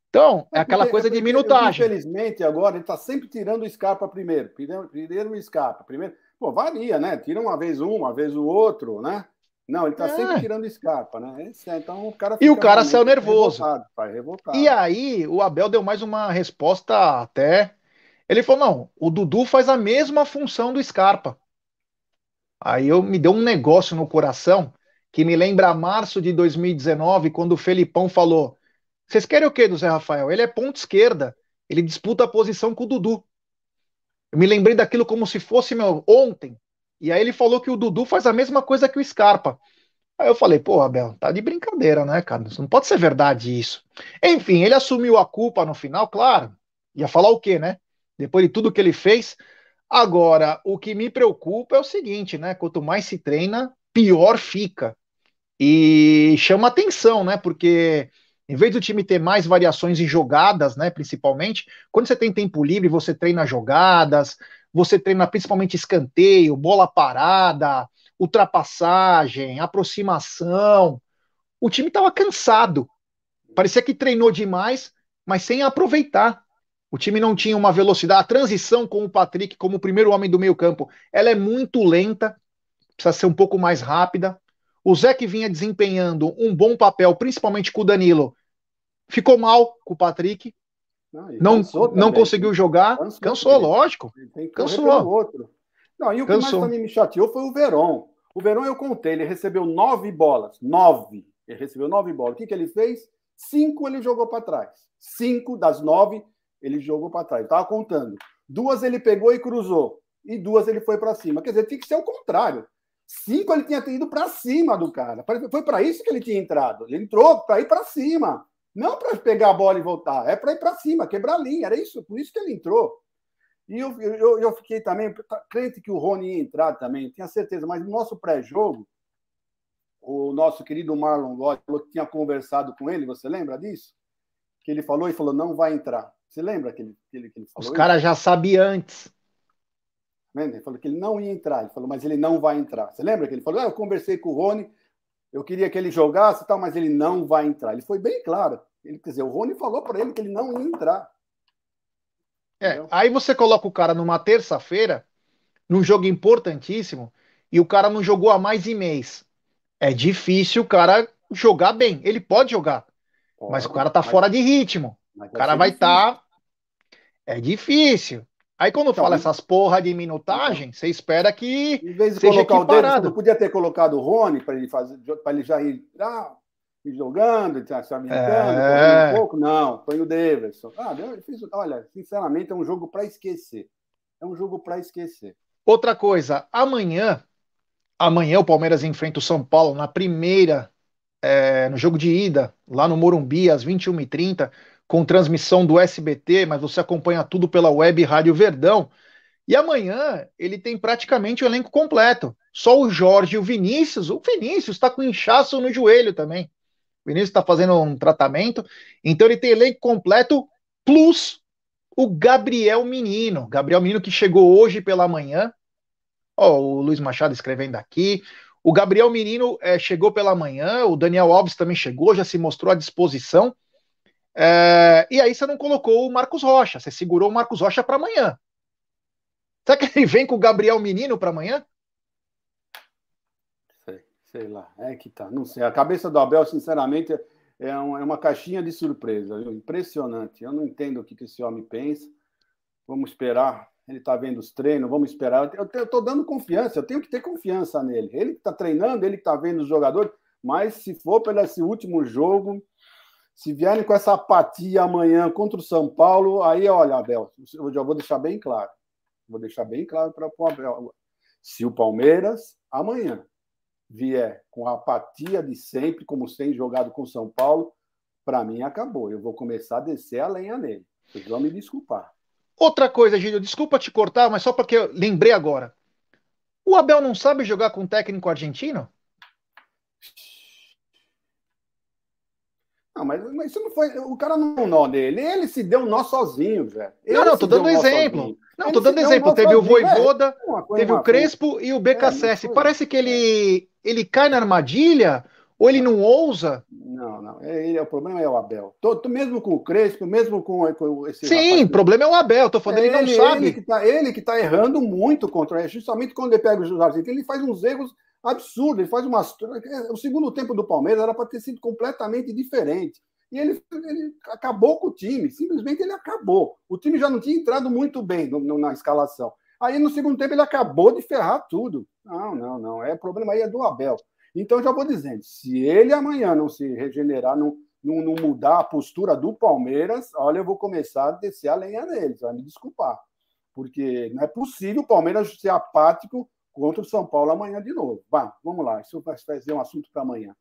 Então, é, é aquela coisa de minutagem. Infelizmente, agora ele tá sempre tirando o Scarpa primeiro. Primeiro o Scarpa. Primeiro... Pô, varia, né? Tira uma vez um, uma vez o outro, né? Não, ele tá é. sempre tirando o Scarpa, né? É, então o cara E o cara saiu nervoso. Revoltado, revoltado. E aí, o Abel deu mais uma resposta até ele falou: não, o Dudu faz a mesma função do Scarpa. Aí eu me deu um negócio no coração que me lembra março de 2019, quando o Felipão falou: Vocês querem o quê do Zé Rafael? Ele é ponta esquerda, ele disputa a posição com o Dudu. Eu me lembrei daquilo como se fosse meu ontem. E aí ele falou que o Dudu faz a mesma coisa que o Scarpa. Aí eu falei, pô, Abel, tá de brincadeira, né, cara? Não pode ser verdade isso. Enfim, ele assumiu a culpa no final, claro. Ia falar o quê, né? Depois de tudo que ele fez. Agora, o que me preocupa é o seguinte, né? Quanto mais se treina, pior fica. E chama atenção, né? Porque em vez do time ter mais variações em jogadas, né? Principalmente, quando você tem tempo livre, você treina jogadas, você treina principalmente escanteio, bola parada, ultrapassagem, aproximação. O time estava cansado. Parecia que treinou demais, mas sem aproveitar. O time não tinha uma velocidade. A transição com o Patrick como o primeiro homem do meio-campo, ela é muito lenta, precisa ser um pouco mais rápida. O Zé que vinha desempenhando um bom papel, principalmente com o Danilo, ficou mal com o Patrick. Não, não, não conseguiu jogar. Cansou, cansou lógico. Cansou. Outro. Não, e o cansou. que mais também me chateou foi o Verón. O Verón eu contei, ele recebeu nove bolas. Nove. Ele recebeu nove bolas. O que, que ele fez? Cinco ele jogou para trás. Cinco das nove ele jogou para trás. Estava contando. Duas ele pegou e cruzou. E duas ele foi para cima. Quer dizer, tinha que ser o contrário. Cinco ele tinha ido para cima do cara. Foi para isso que ele tinha entrado. Ele entrou para ir para cima. Não para pegar a bola e voltar. É para ir para cima, quebrar a linha. Era isso. Por isso que ele entrou. E eu, eu, eu fiquei também tá, crente que o Rony ia entrar também, tinha certeza. Mas no nosso pré-jogo, o nosso querido Marlon Lodge falou que tinha conversado com ele. Você lembra disso? Que ele falou e falou: não vai entrar. Você lembra que ele, que ele, que ele falou? Os caras já sabiam antes. Ele falou que ele não ia entrar. Ele falou, mas ele não vai entrar. Você lembra que ele falou? Ah, eu conversei com o Rony, eu queria que ele jogasse e tal, mas ele não vai entrar. Ele foi bem claro. Ele, quer dizer, o Rony falou para ele que ele não ia entrar. É, aí você coloca o cara numa terça-feira, num jogo importantíssimo, e o cara não jogou há mais de mês. É difícil o cara jogar bem. Ele pode jogar, pode, mas o cara tá mas, fora de ritmo. O cara vai estar. Tá... É difícil. Aí quando então, fala essas porra de minutagem, você espera que em vez de seja colocar equiparado. o dedo, podia ter colocado o Rony para ele fazer, para ele já ir, ah, jogando, se habilitando, é... um pouco. Não, põe o Davidson. Ah, fiz, olha, sinceramente é um jogo para esquecer. É um jogo para esquecer. Outra coisa, amanhã, amanhã o Palmeiras enfrenta o São Paulo na primeira, é, no jogo de ida, lá no Morumbi, às 21h30 com transmissão do SBT, mas você acompanha tudo pela web Rádio Verdão. E amanhã ele tem praticamente o elenco completo. Só o Jorge e o Vinícius. O Vinícius está com inchaço no joelho também. O Vinícius está fazendo um tratamento. Então ele tem elenco completo, plus o Gabriel Menino. Gabriel Menino que chegou hoje pela manhã. Ó, o Luiz Machado escrevendo aqui. O Gabriel Menino é, chegou pela manhã. O Daniel Alves também chegou, já se mostrou à disposição. É, e aí você não colocou o Marcos Rocha, você segurou o Marcos Rocha para amanhã. Será que ele vem com o Gabriel Menino para amanhã? Sei, sei lá, é que tá. Não sei. A cabeça do Abel, sinceramente, é, um, é uma caixinha de surpresa. Viu? Impressionante. Eu não entendo o que, que esse homem pensa. Vamos esperar. Ele está vendo os treinos, vamos esperar. Eu estou dando confiança, eu tenho que ter confiança nele. Ele está treinando, ele está vendo os jogadores, mas se for pelo esse último jogo, se vierem com essa apatia amanhã contra o São Paulo, aí, olha, Abel, eu já vou deixar bem claro. Vou deixar bem claro para o Abel. Se o Palmeiras, amanhã, vier com a apatia de sempre, como tem jogado com o São Paulo, para mim acabou. Eu vou começar a descer a lenha nele. Vocês vão me desculpar. Outra coisa, Gílio, desculpa te cortar, mas só porque eu lembrei agora. O Abel não sabe jogar com um técnico argentino? Não, mas, mas isso não foi. O cara não é nó dele. Ele se deu um nó sozinho, velho. Não, não, tô dando exemplo. Não, tô dando exemplo. Teve o Voivoda, teve o Crespo e o BKSS. É, Parece que ele, ele cai na armadilha ou ele não ousa. Não, não. Ele, o problema é o Abel. Tô, tô mesmo com o Crespo, mesmo com, com esse. Sim, o problema é o Abel. Tô falando, é, ele, ele não sabe. Ele que, tá, ele que tá errando muito contra ele. Justamente quando ele pega os argentinos, ele faz uns erros absurdo. Ele faz uma. O segundo tempo do Palmeiras era para ter sido completamente diferente. E ele, ele, acabou com o time, simplesmente ele acabou. O time já não tinha entrado muito bem no, no, na escalação. Aí no segundo tempo ele acabou de ferrar tudo. Não, não, não. É problema aí é do Abel. Então já vou dizendo, se ele amanhã não se regenerar, não, não, não mudar a postura do Palmeiras, olha, eu vou começar a descer a lenha neles, vai me desculpar. Porque não é possível o Palmeiras ser apático contra o São Paulo amanhã de novo. Vá, vamos lá, isso vai ser um assunto para amanhã.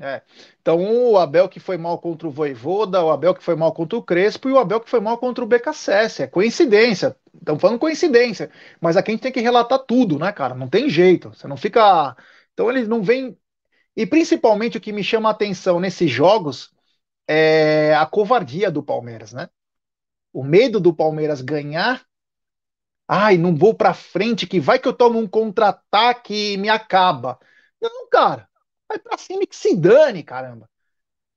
É. Então, o Abel que foi mal contra o Voivoda, o Abel que foi mal contra o Crespo e o Abel que foi mal contra o BKSS. É coincidência. Estamos falando coincidência. Mas aqui a gente tem que relatar tudo, né, cara? Não tem jeito. Você não fica. Então, eles não vêm. E principalmente o que me chama a atenção nesses jogos é a covardia do Palmeiras, né? O medo do Palmeiras ganhar Ai, não vou para frente, que vai que eu tomo um contra-ataque e me acaba. Não, cara. Vai para cima que se dane, caramba.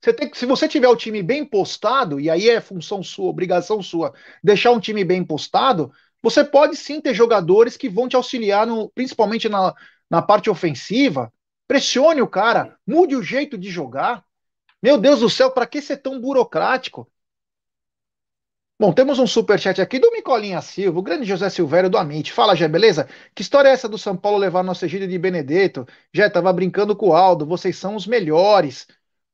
Você tem, se você tiver o time bem postado, e aí é função sua, obrigação sua, deixar um time bem postado, você pode sim ter jogadores que vão te auxiliar, no, principalmente na, na parte ofensiva. Pressione o cara, mude o jeito de jogar. Meu Deus do céu, para que ser tão burocrático? Bom, temos um superchat aqui do Micolinha Silva, o grande José Silvério do Amit. Fala, Jé, beleza? Que história é essa do São Paulo levar nosso Egídio de Benedetto? Já tava brincando com o Aldo, vocês são os melhores.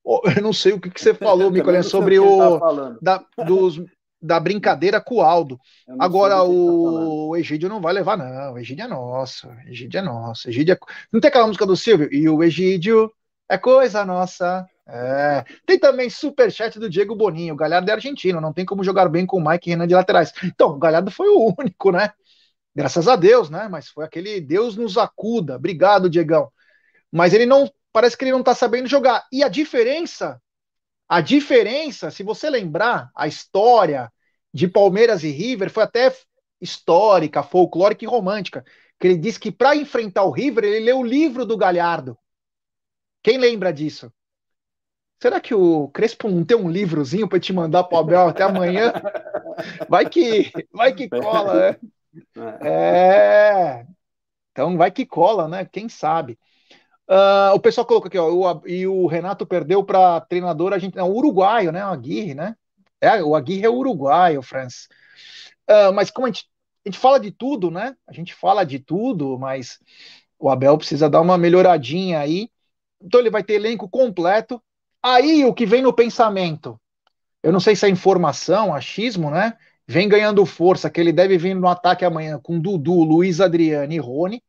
Eu não sei o que, que você falou, Micolinha, sobre o tá da, dos, da brincadeira com o Aldo. Agora, o, tá o Egídio não vai levar, não. O Egídio é nosso. O Egídio é nosso. O Egídio é... Não tem aquela música do Silvio? E o Egídio é coisa nossa. É. Tem também superchat do Diego Boninho. O Galhardo é argentino, não tem como jogar bem com o Mike e Renan de laterais. Então, o Galhardo foi o único, né? Graças a Deus, né? Mas foi aquele Deus nos acuda. Obrigado, Diegão. Mas ele não. Parece que ele não tá sabendo jogar. E a diferença, a diferença, se você lembrar, a história de Palmeiras e River foi até histórica, folclórica e romântica. Que ele disse que para enfrentar o River, ele leu o livro do Galhardo. Quem lembra disso? Será que o Crespo não tem um livrozinho para te mandar para o Abel até amanhã? Vai que, vai que cola, né? É. Então vai que cola, né? Quem sabe? Uh, o pessoal colocou aqui, ó, o, e o Renato perdeu para treinador a gente, não, uruguaio, né? O Aguirre, né? É, o Aguirre é uruguaio, Franz. Uh, mas como a gente, a gente fala de tudo, né? A gente fala de tudo, mas o Abel precisa dar uma melhoradinha aí. Então ele vai ter elenco completo. Aí o que vem no pensamento, eu não sei se é informação, achismo, né? Vem ganhando força, que ele deve vir no ataque amanhã com Dudu, Luiz Adriano e Rony.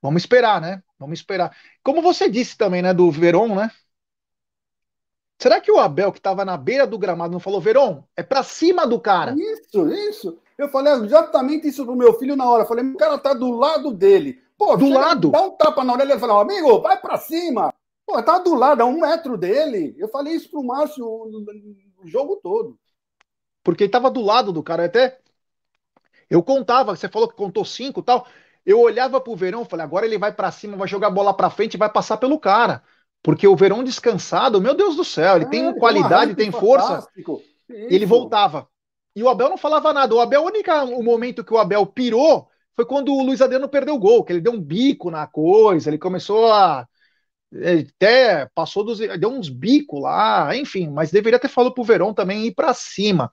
Vamos esperar, né? Vamos esperar. Como você disse também, né, do Veron, né? Será que o Abel, que estava na beira do gramado, não falou, Veron, é para cima do cara? Isso, isso. Eu falei exatamente isso pro meu filho na hora. Eu falei, o cara tá do lado dele. Pô, do lado? Dá um tapa na orelha e fala, amigo, vai para cima. Pô, eu tava do lado, a um metro dele. Eu falei isso pro Márcio o jogo todo. Porque ele tava do lado do cara. Até eu contava, você falou que contou cinco e tal. Eu olhava pro Verão falei, agora ele vai para cima, vai jogar a bola para frente e vai passar pelo cara. Porque o Verão descansado, meu Deus do céu, ele é, tem qualidade, tem força. E ele voltava. E o Abel não falava nada. O Abel, o único o momento que o Abel pirou foi quando o Luiz Adriano perdeu o gol, que ele deu um bico na coisa, ele começou a até passou dos. deu uns bicos lá, enfim, mas deveria ter falado pro Verão também ir para cima.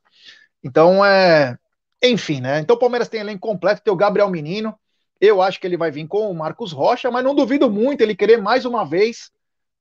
Então, é. Enfim, né? Então o Palmeiras tem elenco completo, tem o Gabriel Menino. Eu acho que ele vai vir com o Marcos Rocha, mas não duvido muito ele querer mais uma vez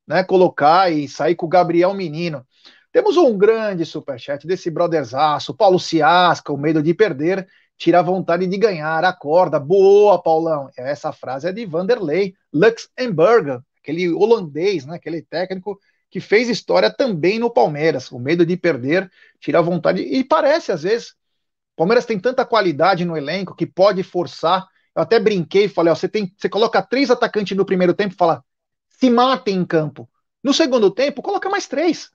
né, colocar e sair com o Gabriel Menino. Temos um grande superchat desse brotherzaço, Paulo Ciasca, o medo de perder, tira a vontade de ganhar, acorda. Boa, Paulão. Essa frase é de Vanderlei Luxemburger, aquele holandês, né, aquele técnico que fez história também no Palmeiras. O medo de perder, tirar vontade. E parece, às vezes, o Palmeiras tem tanta qualidade no elenco que pode forçar. Eu até brinquei e falei: ó, você, tem, você coloca três atacantes no primeiro tempo e fala, se matem em campo. No segundo tempo, coloca mais três.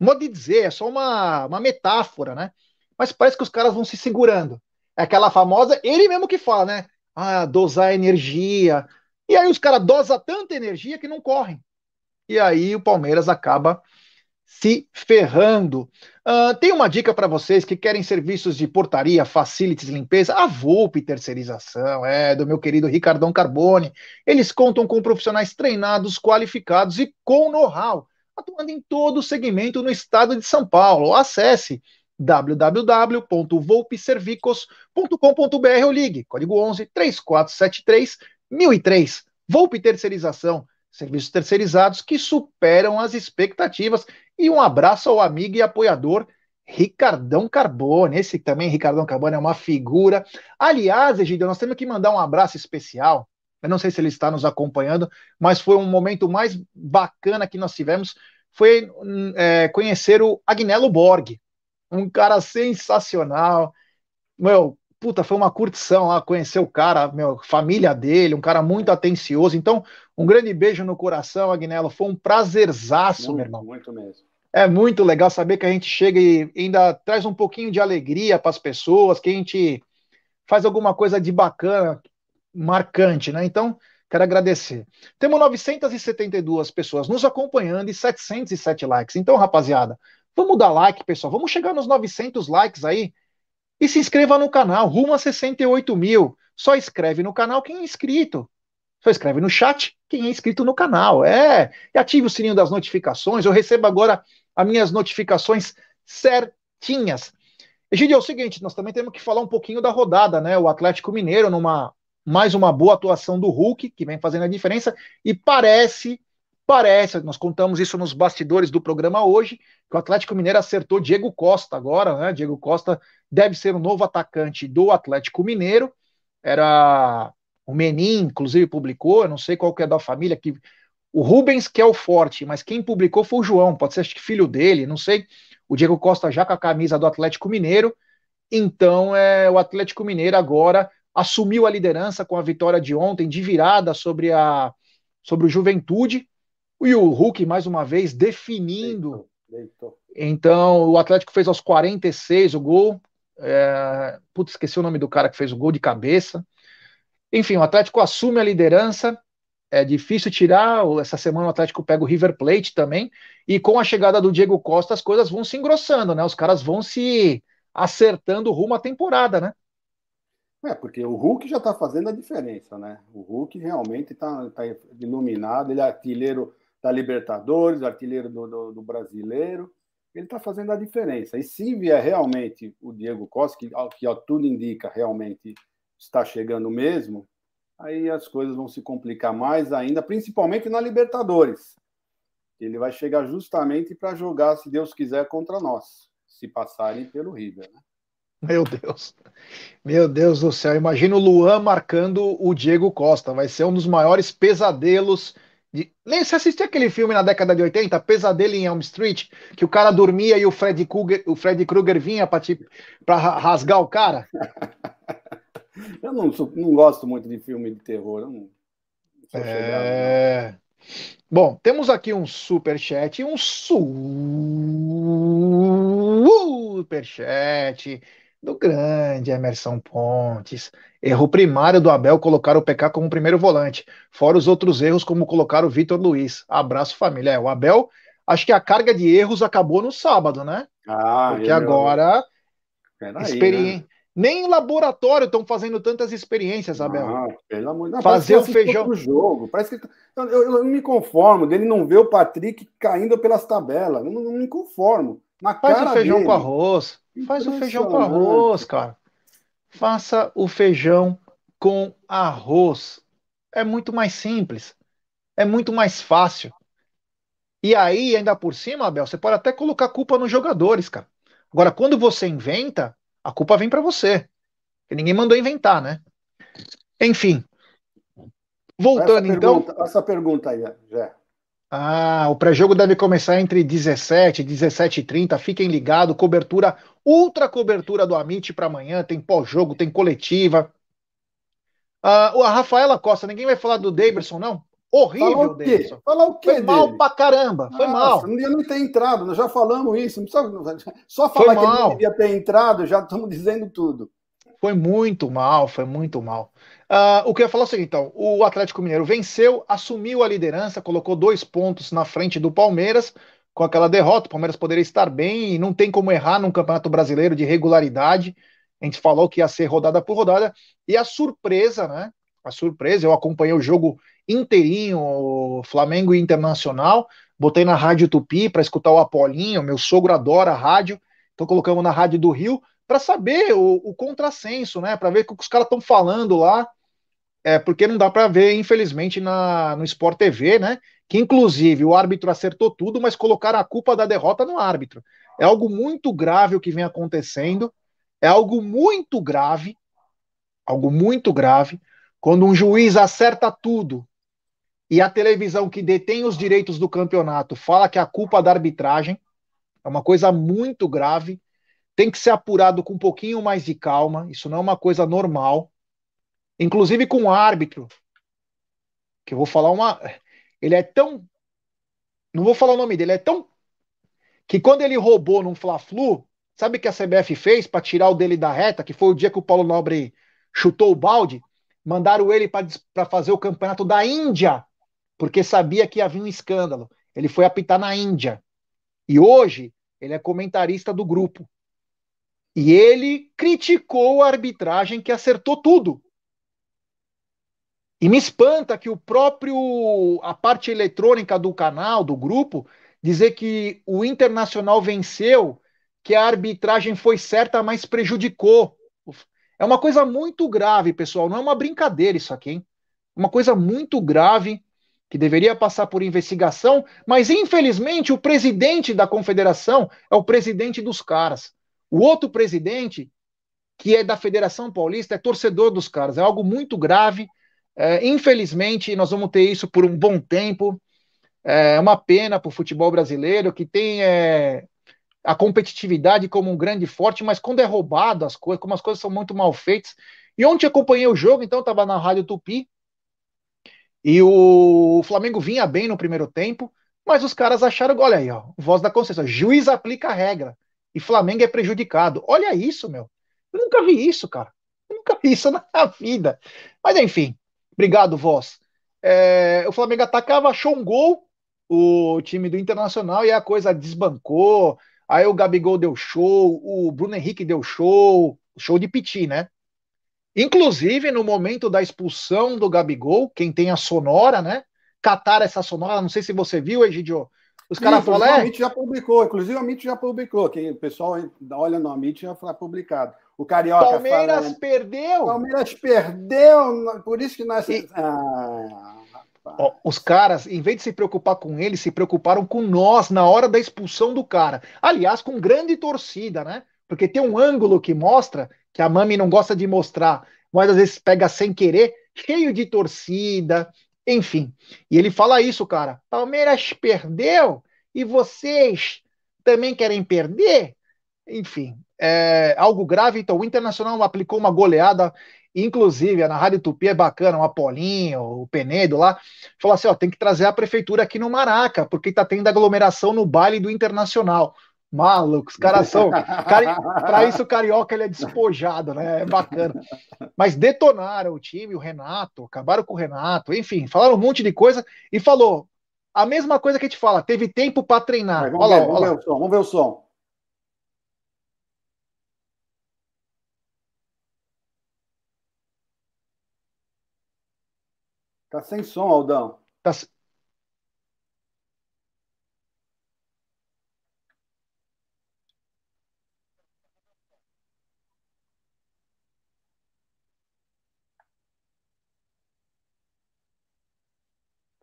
Modo de dizer, é só uma, uma metáfora, né? Mas parece que os caras vão se segurando. É aquela famosa, ele mesmo que fala, né? Ah, dosar energia, e aí os caras dosam tanta energia que não correm. E aí o Palmeiras acaba se ferrando. Uh, tem uma dica para vocês que querem serviços de portaria, facilities, limpeza, a Volpe Terceirização, é do meu querido Ricardão Carbone. Eles contam com profissionais treinados, qualificados e com know-how, atuando em todo o segmento no estado de São Paulo. Acesse www.volpeservicos.com.br ou ligue código 11 3473 1003. Volpe Terceirização, serviços terceirizados que superam as expectativas. E um abraço ao amigo e apoiador Ricardão Carbone. Esse também, Ricardão Carbone, é uma figura. Aliás, Egidio, nós temos que mandar um abraço especial. Eu não sei se ele está nos acompanhando, mas foi um momento mais bacana que nós tivemos. Foi é, conhecer o Agnello Borg, um cara sensacional. Meu, puta, foi uma curtição lá conhecer o cara, meu, família dele, um cara muito atencioso. Então, um grande beijo no coração, Agnello. Foi um prazerzaço, muito, meu irmão. Muito mesmo. É muito legal saber que a gente chega e ainda traz um pouquinho de alegria para as pessoas, que a gente faz alguma coisa de bacana, marcante, né? Então, Quero agradecer. Temos 972 pessoas nos acompanhando e 707 likes. Então, rapaziada, vamos dar like, pessoal. Vamos chegar nos 900 likes aí. E se inscreva no canal, rumo a 68 mil. Só escreve no canal quem é inscrito. Só escreve no chat quem é inscrito no canal. É. E ative o sininho das notificações. Eu recebo agora as minhas notificações certinhas. Egidio, é o seguinte, nós também temos que falar um pouquinho da rodada, né? O Atlético Mineiro, numa mais uma boa atuação do Hulk, que vem fazendo a diferença, e parece, parece, nós contamos isso nos bastidores do programa hoje, que o Atlético Mineiro acertou Diego Costa agora, né? Diego Costa deve ser o novo atacante do Atlético Mineiro. Era o Menin, inclusive, publicou, eu não sei qual que é da família, que o Rubens que é o forte, mas quem publicou foi o João, pode ser acho que filho dele, não sei. O Diego Costa já com a camisa do Atlético Mineiro. Então, é, o Atlético Mineiro agora assumiu a liderança com a vitória de ontem, de virada sobre, a, sobre o Juventude. E o Hulk, mais uma vez, definindo. Deitou, Então, o Atlético fez aos 46 o gol. É, putz, esqueci o nome do cara que fez o gol de cabeça. Enfim, o Atlético assume a liderança. É difícil tirar. Essa semana o Atlético pega o River Plate também. E com a chegada do Diego Costa, as coisas vão se engrossando, né? Os caras vão se acertando rumo à temporada, né? É, porque o Hulk já está fazendo a diferença, né? O Hulk realmente está tá iluminado, ele é artilheiro da Libertadores, artilheiro do, do, do brasileiro, ele está fazendo a diferença. E se vier realmente o Diego Costa, que, que ó, tudo indica realmente está chegando mesmo, aí as coisas vão se complicar mais ainda, principalmente na Libertadores. Ele vai chegar justamente para jogar, se Deus quiser, contra nós, se passarem pelo River. Né? Meu Deus. Meu Deus do céu. Imagina o Luan marcando o Diego Costa. Vai ser um dos maiores pesadelos. De... Você assistiu aquele filme na década de 80, Pesadelo em Elm Street, que o cara dormia e o Fred Krueger, o Fred Krueger vinha para te... rasgar o cara? eu não, não gosto muito de filme de terror. Eu não, não é... Bom, temos aqui um super chat, um super chat do grande Emerson Pontes. Erro primário do Abel colocar o PK como primeiro volante, fora os outros erros, como colocar o Vitor Luiz. Abraço, família. É, o Abel, acho que a carga de erros acabou no sábado, né? Ah, Porque agora. Experi... Né? Nem em laboratório estão fazendo tantas experiências, Abel. Ah, pelo amor de Deus. Fazer o feijão. Jogo. Parece que eu, eu, eu, não me conformo dele não ver o Patrick caindo pelas tabelas. Eu não, não me conformo. Na Faz o feijão dele. com arroz. Faz o feijão com arroz, cara. Faça o feijão com arroz. É muito mais simples. É muito mais fácil. E aí, ainda por cima, Abel, você pode até colocar a culpa nos jogadores, cara. Agora, quando você inventa, a culpa vem para você. Porque ninguém mandou inventar, né? Enfim. Voltando essa então. Pergunta, essa pergunta aí, Jé. Ah, o pré-jogo deve começar entre 17 e 17 e 30. Fiquem ligados. Cobertura, ultra cobertura do Amit para amanhã. Tem pós-jogo, tem coletiva. Ah, a Rafaela Costa, ninguém vai falar do Davidson, não? Horrível, Davidson. Falar o quê? Foi dele? mal pra caramba. Foi Nossa, mal. Não devia nem ter entrado, nós já falamos isso. Só falar que ele não devia ter entrado, já estamos dizendo tudo. Foi muito mal, foi muito mal. Uh, o que eu ia falar é o seguinte, então, o Atlético Mineiro venceu, assumiu a liderança, colocou dois pontos na frente do Palmeiras, com aquela derrota, o Palmeiras poderia estar bem e não tem como errar num campeonato brasileiro de regularidade. A gente falou que ia ser rodada por rodada, e a surpresa, né? A surpresa, eu acompanhei o jogo inteirinho, Flamengo Internacional, botei na Rádio Tupi para escutar o Apolinho, meu sogro adora rádio, então colocamos na Rádio do Rio para saber o, o contrassenso, né? Para ver o que os caras estão falando lá, é porque não dá para ver, infelizmente, na, no Sport TV, né? Que inclusive o árbitro acertou tudo, mas colocaram a culpa da derrota no árbitro. É algo muito grave o que vem acontecendo, é algo muito grave, algo muito grave, quando um juiz acerta tudo e a televisão que detém os direitos do campeonato fala que é a culpa da arbitragem, é uma coisa muito grave, tem que ser apurado com um pouquinho mais de calma, isso não é uma coisa normal. Inclusive com o árbitro, que eu vou falar uma. Ele é tão. Não vou falar o nome dele, é tão. Que quando ele roubou num Fla-Flu, sabe o que a CBF fez para tirar o dele da reta, que foi o dia que o Paulo Nobre chutou o balde? Mandaram ele para fazer o campeonato da Índia, porque sabia que havia um escândalo. Ele foi apitar na Índia. E hoje ele é comentarista do grupo. E ele criticou a arbitragem que acertou tudo. E me espanta que o próprio a parte eletrônica do canal, do grupo, dizer que o Internacional venceu, que a arbitragem foi certa, mas prejudicou. É uma coisa muito grave, pessoal. Não é uma brincadeira isso aqui, hein? Uma coisa muito grave que deveria passar por investigação, mas infelizmente o presidente da confederação é o presidente dos caras. O outro presidente, que é da Federação Paulista, é torcedor dos caras. É algo muito grave. É, infelizmente, nós vamos ter isso por um bom tempo. É uma pena para o futebol brasileiro, que tem é, a competitividade como um grande forte, mas quando é roubado as coisas, como as coisas são muito mal feitas. E ontem acompanhei o jogo, então estava na Rádio Tupi, e o Flamengo vinha bem no primeiro tempo, mas os caras acharam, olha aí, ó, voz da Conceição, juiz aplica a regra e Flamengo é prejudicado. Olha isso, meu. Eu nunca vi isso, cara. Eu nunca vi isso na vida. Mas enfim, obrigado, voz. É, o Flamengo atacava, achou um gol, o time do Internacional, e a coisa desbancou. Aí o Gabigol deu show, o Bruno Henrique deu show, show de piti, né? Inclusive, no momento da expulsão do Gabigol, quem tem a sonora, né? Catar essa sonora, não sei se você viu, Egidio. Os caras falam. É... A MIT já publicou, inclusive a MIT já publicou. Quem, o pessoal olha no MIT já foi publicado. O Carioca Palmeiras fala, perdeu! Palmeiras perdeu, por isso que nós. E... Ah, os caras, em vez de se preocupar com ele, se preocuparam com nós na hora da expulsão do cara. Aliás, com grande torcida, né? Porque tem um ângulo que mostra que a Mami não gosta de mostrar, mas às vezes pega sem querer, cheio de torcida, enfim. E ele fala isso, cara. Palmeiras perdeu e vocês também querem perder? Enfim, é algo grave. Então, o Internacional aplicou uma goleada, inclusive, na Rádio Tupi é bacana, o Apolinho, o Penedo lá, falou assim: ó, tem que trazer a prefeitura aqui no Maraca, porque tá tendo aglomeração no baile do Internacional. Maluco, os caras são. Para isso, o carioca ele é despojado, né? É bacana. Mas detonaram o time, o Renato, acabaram com o Renato, enfim, falaram um monte de coisa e falou a mesma coisa que a gente fala: teve tempo para treinar. vamos, olha ver, lá, vamos, ver o som, vamos ver o som. Tá sem som, Aldão. Tá,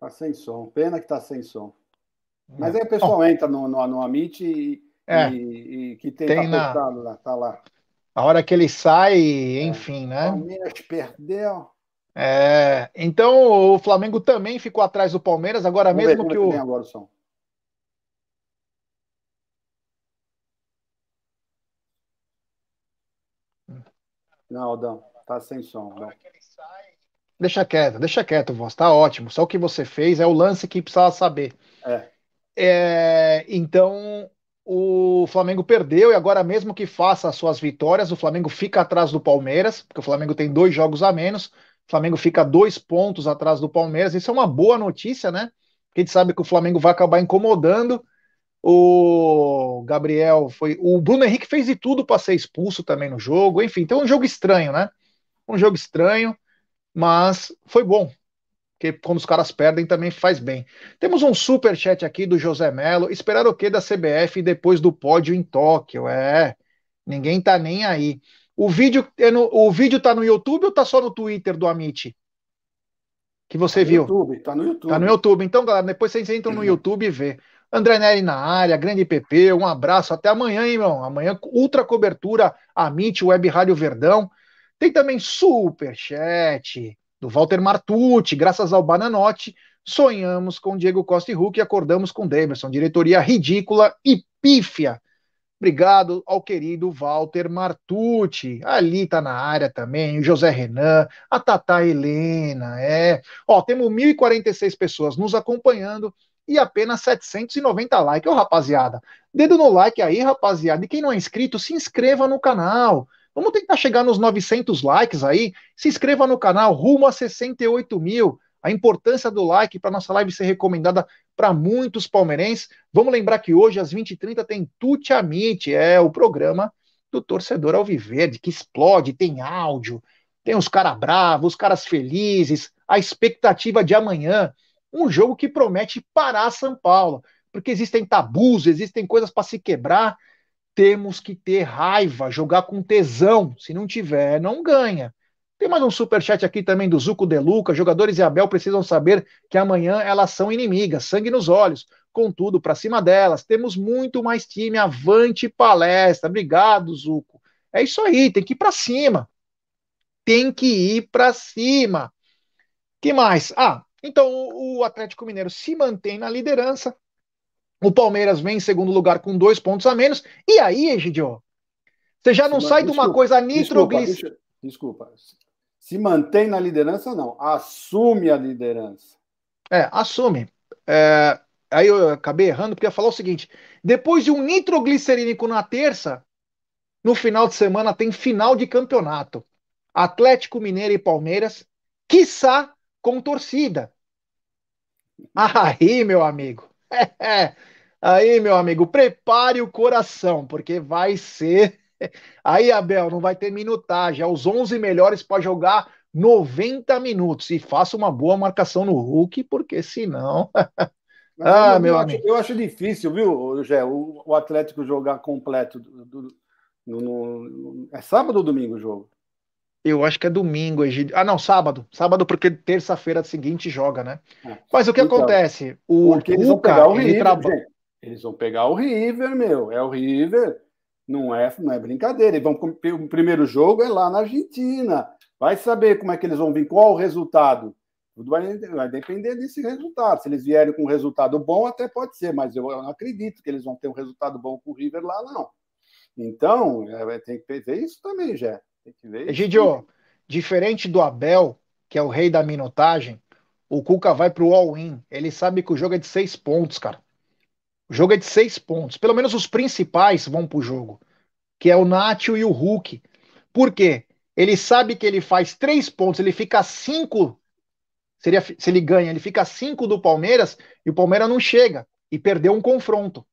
Tá sem som. Pena que tá sem som. Mas aí o pessoal entra no, no, no Amit e, é. e, e, que tem, tem tá na... lá, tá lá. A hora que ele sai, enfim, é. né? Palmeiras perdeu. É, então o Flamengo também ficou atrás do Palmeiras, agora Vamos mesmo ver, que o. Que agora o som. Não, Aldão, tá sem som. Deixa quieto, deixa quieto, voz. Tá ótimo. Só o que você fez é o lance que precisava saber. É. é. então, o Flamengo perdeu e agora, mesmo que faça as suas vitórias, o Flamengo fica atrás do Palmeiras, porque o Flamengo tem dois jogos a menos. O Flamengo fica dois pontos atrás do Palmeiras. Isso é uma boa notícia, né? Porque a gente sabe que o Flamengo vai acabar incomodando. O Gabriel foi. O Bruno Henrique fez de tudo para ser expulso também no jogo. Enfim, então é um jogo estranho, né? Um jogo estranho mas foi bom. Porque quando os caras perdem também faz bem. Temos um super chat aqui do José Melo. Esperar o que da CBF depois do pódio em Tóquio? É, ninguém tá nem aí. O vídeo, é o vídeo tá no YouTube ou tá só no Twitter do Amit? Que você tá viu? YouTube, tá no YouTube. Tá no YouTube. Então, galera, depois vocês entram no uhum. YouTube e vê. André Neri na área, grande PP, um abraço. Até amanhã, hein, irmão? Amanhã, ultra cobertura Amit, Web Rádio Verdão. Tem também super chat do Walter Martucci, graças ao Bananote, sonhamos com Diego Costa e Hulk e acordamos com Demerson. Diretoria ridícula e pífia. Obrigado ao querido Walter Martucci. Ali tá na área também, o José Renan, a Tata Helena, é. Ó, temos 1.046 pessoas nos acompanhando e apenas 790 likes. Ô, rapaziada, dedo no like aí, rapaziada. E quem não é inscrito, se inscreva no canal Vamos tentar chegar nos 900 likes aí. Se inscreva no canal, rumo a 68 mil. A importância do like para nossa live ser recomendada para muitos palmeirenses. Vamos lembrar que hoje, às 20h30, tem Tuti Amite, é o programa do torcedor Alviverde, que explode, tem áudio, tem os caras bravos, os caras felizes, a expectativa de amanhã. Um jogo que promete parar São Paulo, porque existem tabus, existem coisas para se quebrar temos que ter raiva, jogar com tesão. Se não tiver, não ganha. Tem mais um superchat aqui também do Zuco De Luca. Jogadores e Abel precisam saber que amanhã elas são inimigas, sangue nos olhos. Contudo, para cima delas, temos muito mais time. Avante palestra. Obrigado, Zuco. É isso aí, tem que ir para cima. Tem que ir para cima. que mais? Ah, então o Atlético Mineiro se mantém na liderança, o Palmeiras vem em segundo lugar com dois pontos a menos. E aí, Egidio? Você já não sai de uma coisa nitroglicérida. Desculpa, desculpa. Se mantém na liderança, não. Assume a liderança. É, assume. É, aí eu acabei errando, porque ia falar o seguinte: depois de um nitroglicerínico na terça, no final de semana tem final de campeonato. Atlético Mineiro e Palmeiras, quiçá com torcida. Aí, meu amigo. Aí, meu amigo, prepare o coração, porque vai ser. Aí, Abel, não vai ter minutagem. Os 11 melhores para jogar 90 minutos. E faça uma boa marcação no Hulk, porque senão. ah, eu, meu eu amigo. Acho, eu acho difícil, viu, Gé, o, o Atlético jogar completo. Do, do, no, no, é sábado ou domingo o jogo? Eu acho que é domingo, Egídio. Ah, não, sábado. Sábado, porque terça-feira seguinte joga, né? É. Mas o que então, acontece? O porque eles vão pegar o River. Eles vão pegar o River, meu. É o River. Não é, não é brincadeira. Eles vão, o primeiro jogo é lá na Argentina. Vai saber como é que eles vão vir, qual o resultado. Tudo vai, vai depender desse resultado. Se eles vierem com um resultado bom, até pode ser, mas eu não acredito que eles vão ter um resultado bom com o River lá, não. Então, é, tem que ver isso também, Jé. Tem que ver. Egidio, diferente do Abel, que é o rei da minutagem, o Cuca vai pro all-in. Ele sabe que o jogo é de seis pontos, cara. O jogo é de seis pontos. Pelo menos os principais vão pro jogo, que é o Nacho e o Hulk. Por quê? Ele sabe que ele faz três pontos, ele fica cinco. Seria, se ele ganha, ele fica cinco do Palmeiras e o Palmeiras não chega e perdeu um confronto.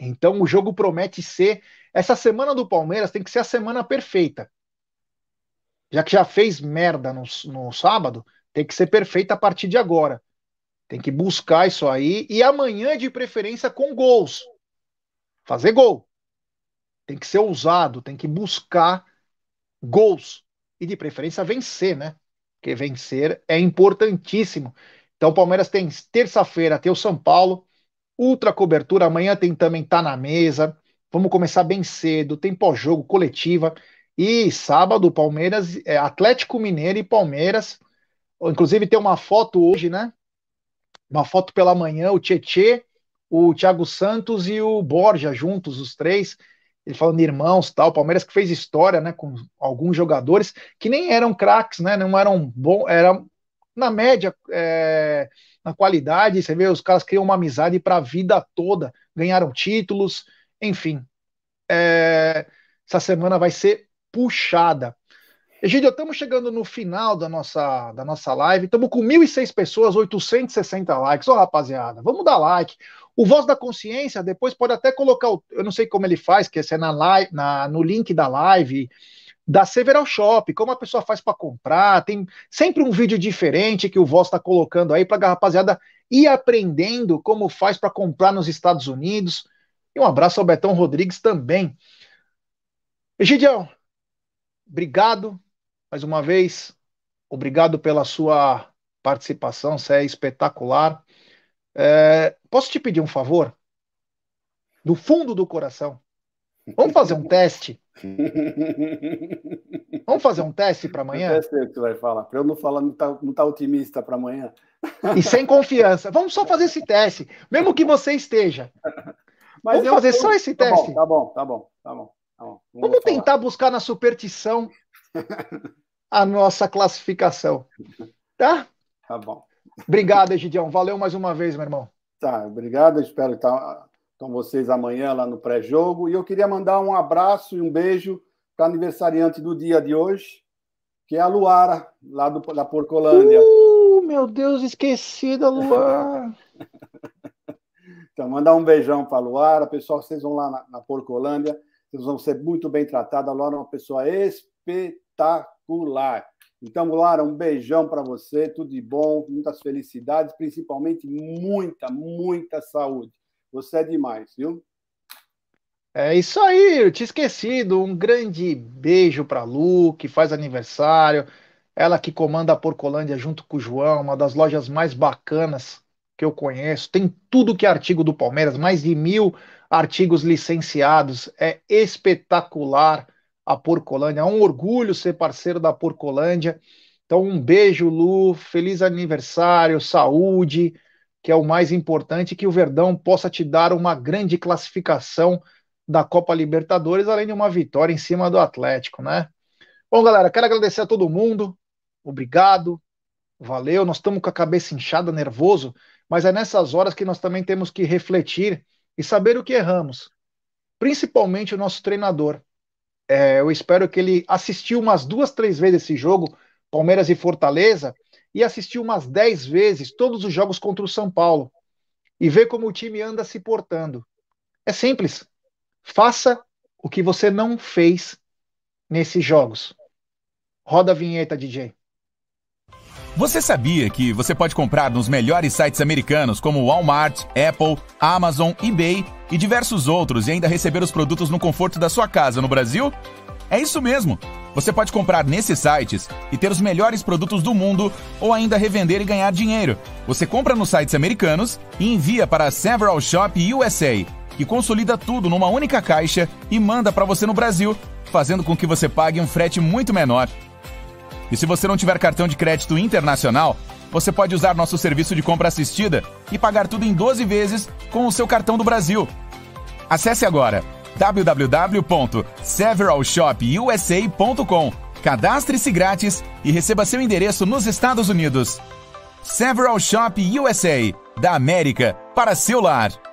Então o jogo promete ser essa semana do Palmeiras tem que ser a semana perfeita. Já que já fez merda no, no sábado, tem que ser perfeita a partir de agora. Tem que buscar isso aí. E amanhã, de preferência, com gols. Fazer gol. Tem que ser ousado, tem que buscar gols. E de preferência vencer, né? Porque vencer é importantíssimo. Então o Palmeiras tem terça-feira, tem o São Paulo. Ultra cobertura, amanhã tem também Tá na Mesa. Vamos começar bem cedo, tem pós-jogo, coletiva. E sábado, Palmeiras, é, Atlético Mineiro e Palmeiras. Inclusive tem uma foto hoje, né? Uma foto pela manhã, o Tietê, o Thiago Santos e o Borja juntos, os três. Ele falando irmãos, tal. Palmeiras que fez história, né? Com alguns jogadores que nem eram craques, né? Não eram bons, eram na média, é, na qualidade. Você vê, os caras criam uma amizade para a vida toda, ganharam títulos enfim, é, essa semana vai ser puxada. Egídio, estamos chegando no final da nossa, da nossa live. Estamos com 1.006 pessoas, 860 likes. Ô, oh, rapaziada, vamos dar like. O Voz da Consciência, depois pode até colocar, o, eu não sei como ele faz, que é na live, na, no link da live, da Several Shop, como a pessoa faz para comprar. Tem sempre um vídeo diferente que o Voz está colocando aí para a rapaziada ir aprendendo como faz para comprar nos Estados Unidos. E um abraço ao Betão Rodrigues também. Egidião, obrigado mais uma vez. Obrigado pela sua participação, você é espetacular. É, posso te pedir um favor? Do fundo do coração. Vamos fazer um teste? Vamos fazer um teste para amanhã? Eu sei o que você vai falar. Para eu não falar, não tá, não tá otimista para amanhã. E sem confiança. Vamos só fazer esse teste, mesmo que você esteja. Mas Vamos fazer só esse tá teste. Bom, tá bom, tá bom, tá bom. Tá bom. Vamos, Vamos tentar buscar na superstição a nossa classificação. Tá? Tá bom. Obrigado, Egidião. Valeu mais uma vez, meu irmão. Tá, obrigado. Espero estar com vocês amanhã lá no pré-jogo. E eu queria mandar um abraço e um beijo para aniversariante do dia de hoje, que é a Luara, lá do, da Porcolândia. Uh, meu Deus, esqueci da Luara. então, mandar um beijão para a Luara. Pessoal, vocês vão lá na, na Porcolândia, vocês vão ser muito bem tratados. A Luara é uma pessoa espetacular. Então, Luara, um beijão para você, tudo de bom, muitas felicidades, principalmente muita, muita saúde. Você é demais, viu? É isso aí, eu tinha esquecido. Um grande beijo para Lu, que faz aniversário. Ela que comanda a Porcolândia junto com o João, uma das lojas mais bacanas que eu conheço. Tem tudo que é artigo do Palmeiras, mais de mil artigos licenciados. É espetacular a Porcolândia. É um orgulho ser parceiro da Porcolândia. Então, um beijo, Lu. Feliz aniversário, saúde, que é o mais importante, que o Verdão possa te dar uma grande classificação da Copa Libertadores, além de uma vitória em cima do Atlético, né? Bom, galera, quero agradecer a todo mundo. Obrigado. Valeu. Nós estamos com a cabeça inchada, nervoso, mas é nessas horas que nós também temos que refletir e saber o que erramos. Principalmente o nosso treinador. É, eu espero que ele assistiu umas duas, três vezes esse jogo, Palmeiras e Fortaleza, e assistiu umas dez vezes todos os jogos contra o São Paulo. E ver como o time anda se portando. É simples. Faça o que você não fez nesses jogos. Roda a vinheta, DJ. Você sabia que você pode comprar nos melhores sites americanos como Walmart, Apple, Amazon, eBay e diversos outros e ainda receber os produtos no conforto da sua casa no Brasil? É isso mesmo! Você pode comprar nesses sites e ter os melhores produtos do mundo ou ainda revender e ganhar dinheiro. Você compra nos sites americanos e envia para Several Shop USA que consolida tudo numa única caixa e manda para você no Brasil, fazendo com que você pague um frete muito menor. E se você não tiver cartão de crédito internacional, você pode usar nosso serviço de compra assistida e pagar tudo em 12 vezes com o seu cartão do Brasil. Acesse agora www.severalshopusa.com. Cadastre-se grátis e receba seu endereço nos Estados Unidos. Several Shop USA, da América para seu lar.